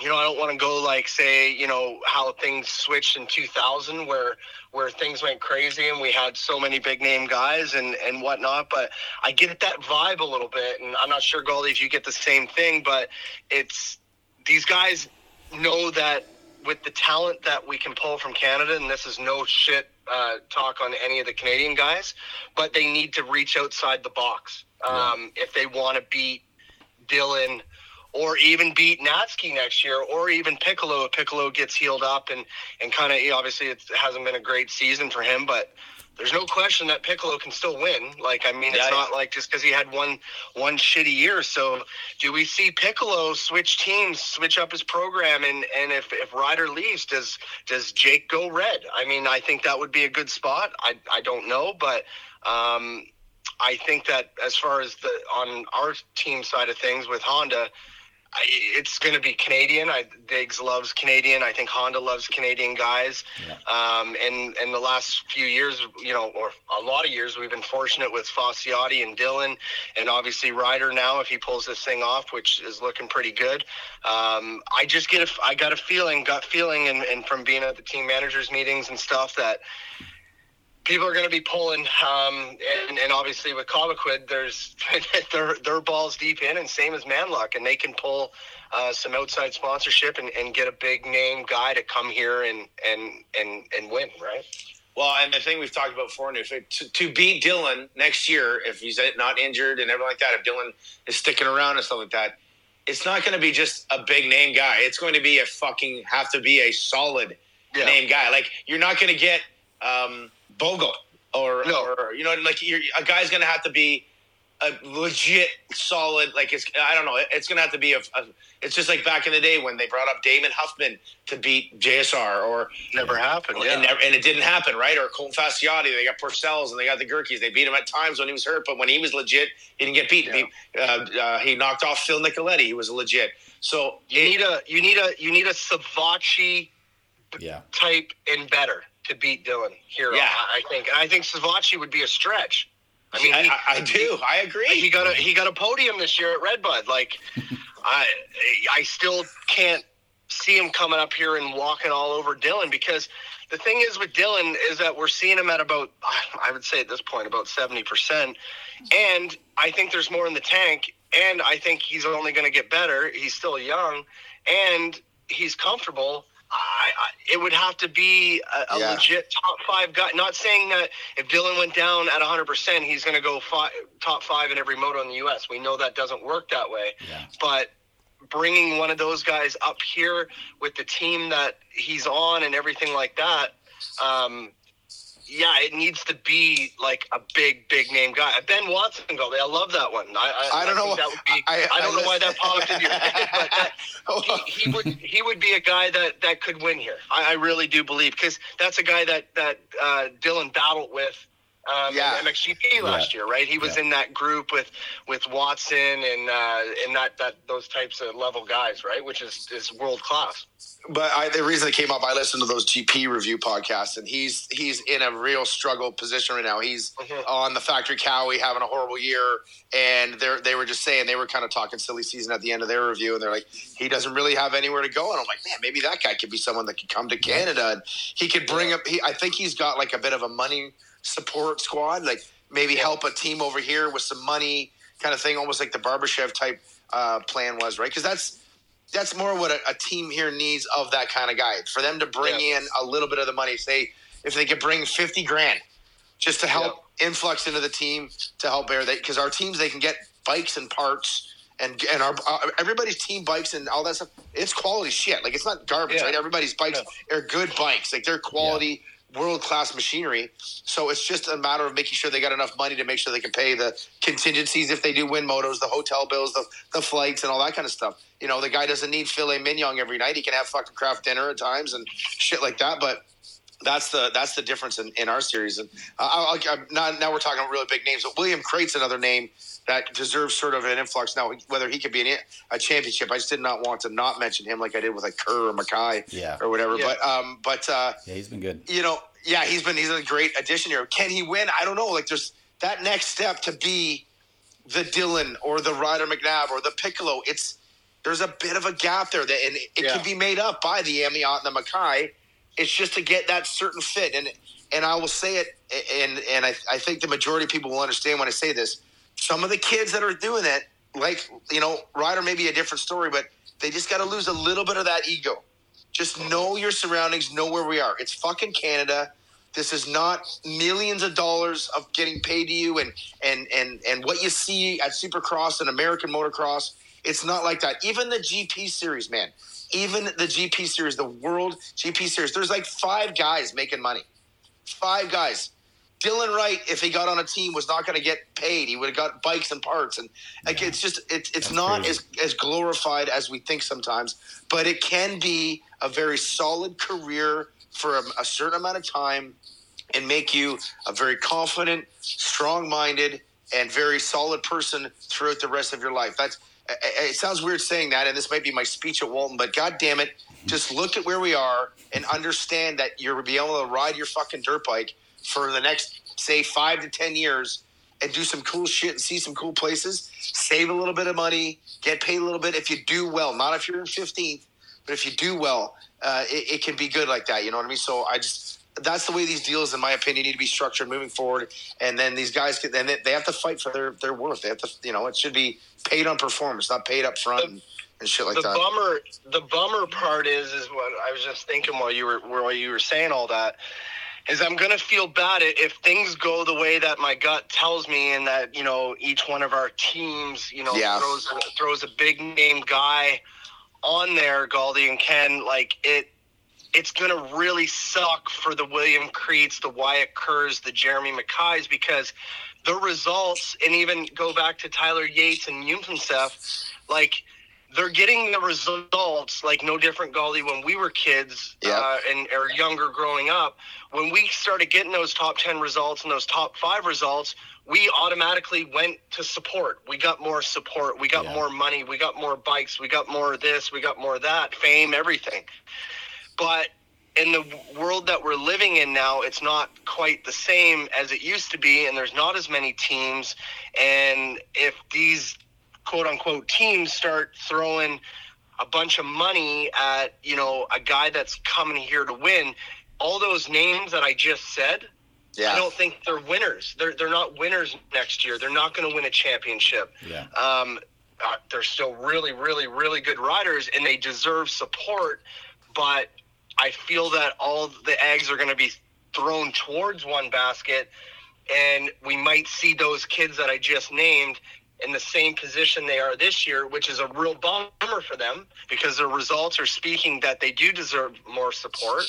Speaker 1: you know, I don't want to go like say, you know, how things switched in 2000, where where things went crazy and we had so many big name guys and and whatnot. But I get that vibe a little bit, and I'm not sure, Gauldy, if you get the same thing. But it's these guys know that with the talent that we can pull from Canada, and this is no shit uh, talk on any of the Canadian guys, but they need to reach outside the box um, if they want to beat Dylan or even beat Natzke next year, or even Piccolo if Piccolo gets healed up and and kind of obviously it hasn't been a great season for him, but there's no question that Piccolo can still win. Like I mean,
Speaker 6: Yeah,
Speaker 1: it's not like just because he had one one shitty year. So do we see Piccolo switch teams, switch up his program, and and if if Ryder leaves, does does Jake go red? I mean, I think that would be a good spot. I I don't know, but. um I think that as far as the on our team side of things with Honda, I, it's going to be Canadian. I Diggs loves Canadian. I think Honda loves Canadian guys. Um, and and the last few years, you know, or a lot of years, we've been fortunate with Facciotti and Dylan, and obviously Ryder now if he pulls this thing off, which is looking pretty good. Um, I just get a, I got a feeling, gut feeling, and, and from being at the team managers meetings and stuff that people are going to be pulling, um, and, and obviously with Cobequid, there's their their balls deep in, and same as Manlock, and they can pull uh, some outside sponsorship and, and get a big name guy to come here and and and and win, right?
Speaker 6: Well, and the thing we've talked about before, if it, to, to beat Dylan next year, if he's not injured and everything like that, if Dylan is sticking around and stuff like that, it's not going to be just a big name guy. It's going to be a fucking have to be a solid
Speaker 1: Yeah.
Speaker 6: name guy. Like you're not going to get um, Bogle or,
Speaker 1: No.
Speaker 6: or you know, like you're, a guy's going to have to be a legit solid. Like it's I don't know. It's going to have to be a, a. It's just like back in the day when they brought up Damon Huffman to beat JSR or
Speaker 1: Never happened.
Speaker 6: and,
Speaker 1: Yeah.
Speaker 6: never, and it didn't happen, right? Or Colton Facciotti, they got Pourcels and they got the Gurkies. They beat him at times when he was hurt, but when he was legit, he didn't get beat.
Speaker 1: Yeah.
Speaker 6: He, uh, uh, he knocked off Phil Nicoletti. He was legit. So
Speaker 1: you need a you need a you need a Savatgy
Speaker 4: Yeah.
Speaker 1: type and better to beat Dylan here.
Speaker 6: Yeah.
Speaker 1: I, I think. And I think Savatgy would be a stretch. I mean,
Speaker 6: I,
Speaker 1: he,
Speaker 6: I, I do. I agree.
Speaker 1: he got a he got a podium this year at Redbud. Like, I I still can't see him coming up here and walking all over Dylan because the thing is with Dylan is that we're seeing him at about I would say at this point about seventy percent, and I think there's more in the tank, and I think he's only going to get better. He's still young, and he's comfortable. I, I, it would have to be a, a
Speaker 5: Yeah.
Speaker 1: legit top five guy. Not saying that if Dylan went down at 100%, he's going to go top five in every moto in the U.S. We know that doesn't work that way.
Speaker 4: Yeah.
Speaker 1: But bringing one of those guys up here with the team that he's on and everything like that, um, yeah, it needs to be like a big, big name guy. Ben Watson, go. I love that one. I, I,
Speaker 5: I don't know
Speaker 1: think
Speaker 5: what-
Speaker 1: that would be.
Speaker 5: I-
Speaker 1: I,
Speaker 5: I
Speaker 1: don't know why that popped in your head, but that, he, he would he would be a guy that that could win here. I, I really do believe because that's a guy that that uh, Dylan battled with. Um,
Speaker 5: Yeah.
Speaker 1: in MXGP last year, right? He was
Speaker 4: Yeah.
Speaker 1: in that group with with Watson and uh, and that that those types of level guys, right? Which is is world class.
Speaker 5: But I, the reason it came up, I listened to those GP review podcasts, and he's he's in a real struggle position right now. He's
Speaker 1: Mhm.
Speaker 5: on the factory Kawi having a horrible year, and they they were just saying they were kind of talking silly season at the end of their review, and they're like, he doesn't really have anywhere to go, and I'm like, man, maybe that guy could be someone that could come to Canada, and he could bring up. He, I think he's got like a bit of a money support squad, like maybe help a team over here with some money, kind of thing, almost like the Bobryshev type uh, plan was, right? Because that's that's more what a, a team here needs of that kind of guy. For them to bring in a little bit of the money, say if they could bring fifty grand, just to help influx into the team to help bear that because our teams they can get bikes and parts and and our uh, everybody's team bikes and all that stuff. It's quality shit. Like it's not garbage,
Speaker 1: Yeah.
Speaker 5: right? Everybody's bikes are good bikes. Like they're quality. World class machinery, so it's just a matter of making sure they got enough money to make sure they can pay the contingencies if they do win motos, the hotel bills, the, the flights, and all that kind of stuff. You know, the guy doesn't need filet mignon every night. He can have fucking craft dinner at times and shit like that. But that's the that's the difference in, in our series. And uh, I'll, I'll, now, now we're talking really big names. But William Crate's another name that deserves sort of an influx. Now, whether he could be in a championship, I just did not want to not mention him like I did with like Kerr or McKie
Speaker 4: Yeah.
Speaker 5: or whatever.
Speaker 1: Yeah.
Speaker 5: But um, but uh,
Speaker 4: Yeah, he's been good.
Speaker 5: you know, yeah, he's been he's a great addition here. Can he win? I don't know. Like there's that next step to be the Dylan or the Ryder McNabb or the Piccolo. It's there's a bit of a gap there that and it
Speaker 1: Yeah.
Speaker 5: can be made up by the Amyotte and the McKie. It's just to get that certain fit. And and I will say it and and I, I think the majority of people will understand when I say this. Some of the kids that are doing it, like, you know, Ryder may be a different story, but they just gotta lose a little bit of that ego. Just know your surroundings, know where we are. It's fucking Canada. This is not millions of dollars of getting paid to you and and and and what you see at Supercross and American motocross. It's not like that. Even the GP series, man. Even the GP series, the World GP series. There's like five guys making money. Five guys. Dylan Wright, if he got on a team, was not going to get paid. He would have got bikes and parts, and like it's just it's it's
Speaker 4: That's
Speaker 5: not
Speaker 4: crazy.
Speaker 5: as as glorified as we think sometimes. But it can be a very solid career for a, a certain amount of time, and make you a very confident, strong-minded, and very solid person throughout the rest of your life. That's it it sounds weird saying that, and this might be my speech at Walton, but God damn it, mm-hmm. just look at where we are and understand that you're be able to ride your fucking dirt bike for the next, say, five to ten years and do some cool shit and see some cool places. Save a little bit of money, get paid a little bit if you do well. Not if you're in fifteenth, but if you do well, uh, it, it can be good like that. You know what I mean? So I just that's the way these deals, in my opinion, need to be structured moving forward. And then these guys, can, then they, they have to fight for their their worth. They have to, you know, it should be paid on performance, not paid up front and, and shit like
Speaker 1: the
Speaker 5: that.
Speaker 1: bummer the bummer part is is what I was just thinking while you were while you were saying all that is I'm gonna feel bad if things go the way that my gut tells me and that you know each one of our teams you know
Speaker 5: Yeah.
Speaker 1: throws throws a big name guy on there Gauldy and Ken like it it's gonna really suck for the William Creeds the Wyatt Kerrs the Jeremy McKies because the results and even go back to Tyler Yates and Ufimzeff like they're getting the results like no different Gauldy when we were kids
Speaker 5: Yeah.
Speaker 1: uh, and or younger growing up. When we started getting those top ten results and those top five results, we automatically went to support. We got more support. We got
Speaker 4: Yeah.
Speaker 1: more money. We got more bikes. We got more of this. We got more of that. Fame, everything. But in the world that we're living in now, it's not quite the same as it used to be, and there's not as many teams. And if these quote unquote teams start throwing a bunch of money at you know a guy that's coming here to win, all those names that I just said,
Speaker 5: yeah,
Speaker 1: I don't think they're winners. They're they're not winners next year. They're not going to win a championship.
Speaker 4: Yeah.
Speaker 1: Um, uh, they're still really, really, really good riders, and they deserve support. But I feel that all the eggs are going to be thrown towards one basket, and we might see those kids that I just named in the same position they are this year, which is a real bummer for them because their results are speaking that they do deserve more support.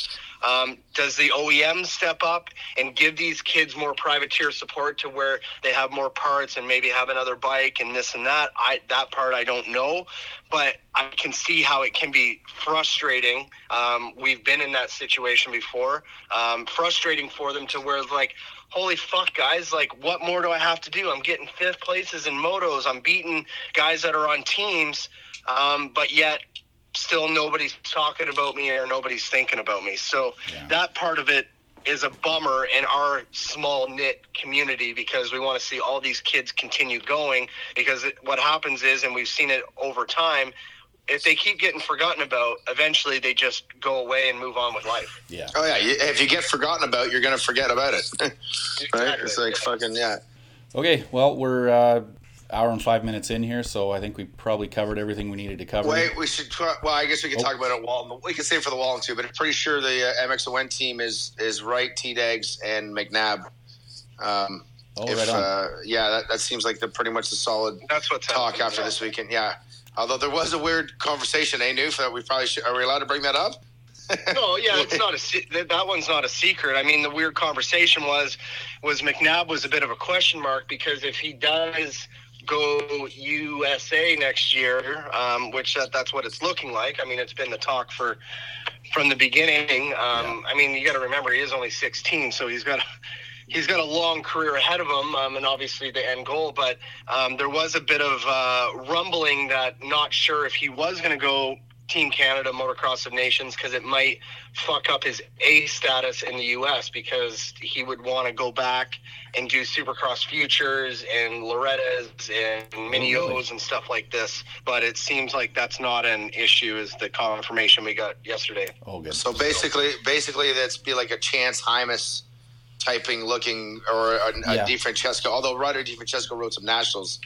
Speaker 1: Um, does the OEM step up and give these kids more privateer support to where they have more parts and maybe have another bike and this and that? I that part I don't know, but I can see how it can be frustrating. Um, we've been in that situation before. Um, frustrating for them to where like, holy fuck, guys! Like, what more do I have to do? I'm getting fifth places in motos. I'm beating guys that are on teams, um, but yet still nobody's talking about me or nobody's thinking about me. So
Speaker 4: Yeah.
Speaker 1: that part of it is a bummer in our small knit community because we want to see all these kids continue going because it, what happens is and we've seen it over time if they keep getting forgotten about eventually they just go away and move on with life
Speaker 4: Yeah.
Speaker 5: Oh yeah, if you get forgotten about, you're gonna forget about it. right? It's like fucking yeah.
Speaker 4: Okay. Well, we're uh, hour and five minutes in here, so I think we probably covered everything we needed to cover.
Speaker 5: Wait, we should. Try, well, I guess we can
Speaker 4: Oh.
Speaker 5: talk about it. Walton. We can save it for the Walton too, but I'm pretty sure the uh, MXON team is is Wright, T Dags, and McNabb. Um,
Speaker 4: oh,
Speaker 5: if
Speaker 4: right on.
Speaker 5: uh, yeah, that, that seems like the pretty much the solid
Speaker 1: that's what
Speaker 5: talk after
Speaker 1: yeah.
Speaker 5: this weekend. Yeah. Although there was a weird conversation, eh, Newf, that we probably should. Are we allowed to bring that up?
Speaker 1: no, yeah, it's not a that one's not a secret. I mean, the weird conversation was was McNabb was a bit of a question mark because if he does go USA next year, um, which that, that's what it's looking like. I mean, it's been the talk for from the beginning. Um, I mean, you got to remember he is only 16, so he's got. He's got a long career ahead of him, um, and obviously the end goal. But um, there was a bit of uh, rumbling that not sure if he was going to go Team Canada Motocross of Nations because it might fuck up his A status in the U.S. because he would want to go back and do Supercross Futures and Loretta's and Mini O's and stuff like this. But it seems like that's not an issue. Is the confirmation we got yesterday?
Speaker 4: Oh, good.
Speaker 5: So basically, basically, that's be like a Chance Hymas typing looking or a, a
Speaker 4: Yeah.
Speaker 5: Di Francesco. Although Ryder Di Francesco rode some nationals,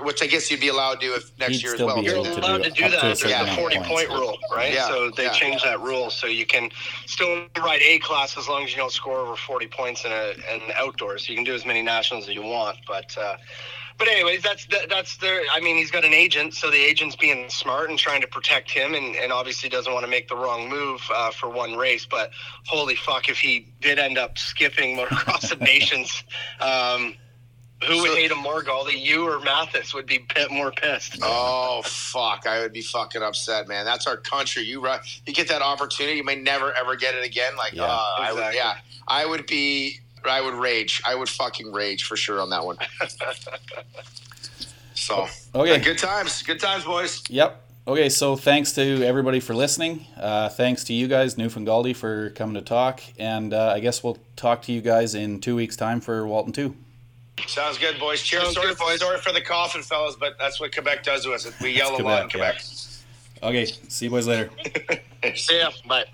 Speaker 5: which I guess you'd be allowed to do if next
Speaker 4: He'd
Speaker 5: year as well.
Speaker 1: You're
Speaker 4: able to
Speaker 1: allowed
Speaker 4: do
Speaker 1: to do
Speaker 4: up to
Speaker 1: that.
Speaker 4: certain
Speaker 1: There's a
Speaker 5: of
Speaker 1: 40
Speaker 4: points.
Speaker 1: point rule, right?
Speaker 5: Yeah,
Speaker 1: So they
Speaker 5: yeah.
Speaker 1: changed that rule, so you can still ride A class as long as you don't score over 40 points in a in outdoors. You can do as many nationals as you want, but. Uh, but anyways, that's that, that's their. I mean, he's got an agent, so the agent's being smart and trying to protect him, and, and obviously doesn't want to make the wrong move uh, for one race. But holy fuck, if he did end up skipping Motocross of Nations, um, who would
Speaker 5: So-
Speaker 1: hate him more, Gauldy? You or Mathis would be pit more pissed.
Speaker 5: Oh fuck! I would be fucking upset, man. That's our country. You ri- you get that opportunity, you may never ever get it again. Like,
Speaker 4: Yeah.
Speaker 5: uh, I would, yeah, I would be, I would rage. I would fucking rage for sure on that one. so,
Speaker 4: Okay.
Speaker 5: good times, good times, boys.
Speaker 4: Yep. Okay, so thanks to everybody for listening. Uh, thanks to you guys, Newf and Gauldy, for coming to talk. And uh, I guess we'll talk to you guys in two weeks' time for Walton 2.
Speaker 5: Sounds good, boys. Cheers.
Speaker 1: Sounds
Speaker 5: sorry,
Speaker 1: good, boys.
Speaker 5: sorry for the coffin, fellas, but that's what Quebec does to us. We yell a lot in
Speaker 4: Quebec,
Speaker 5: Quebec.
Speaker 4: Okay, see you boys later.
Speaker 1: See ya. Bye.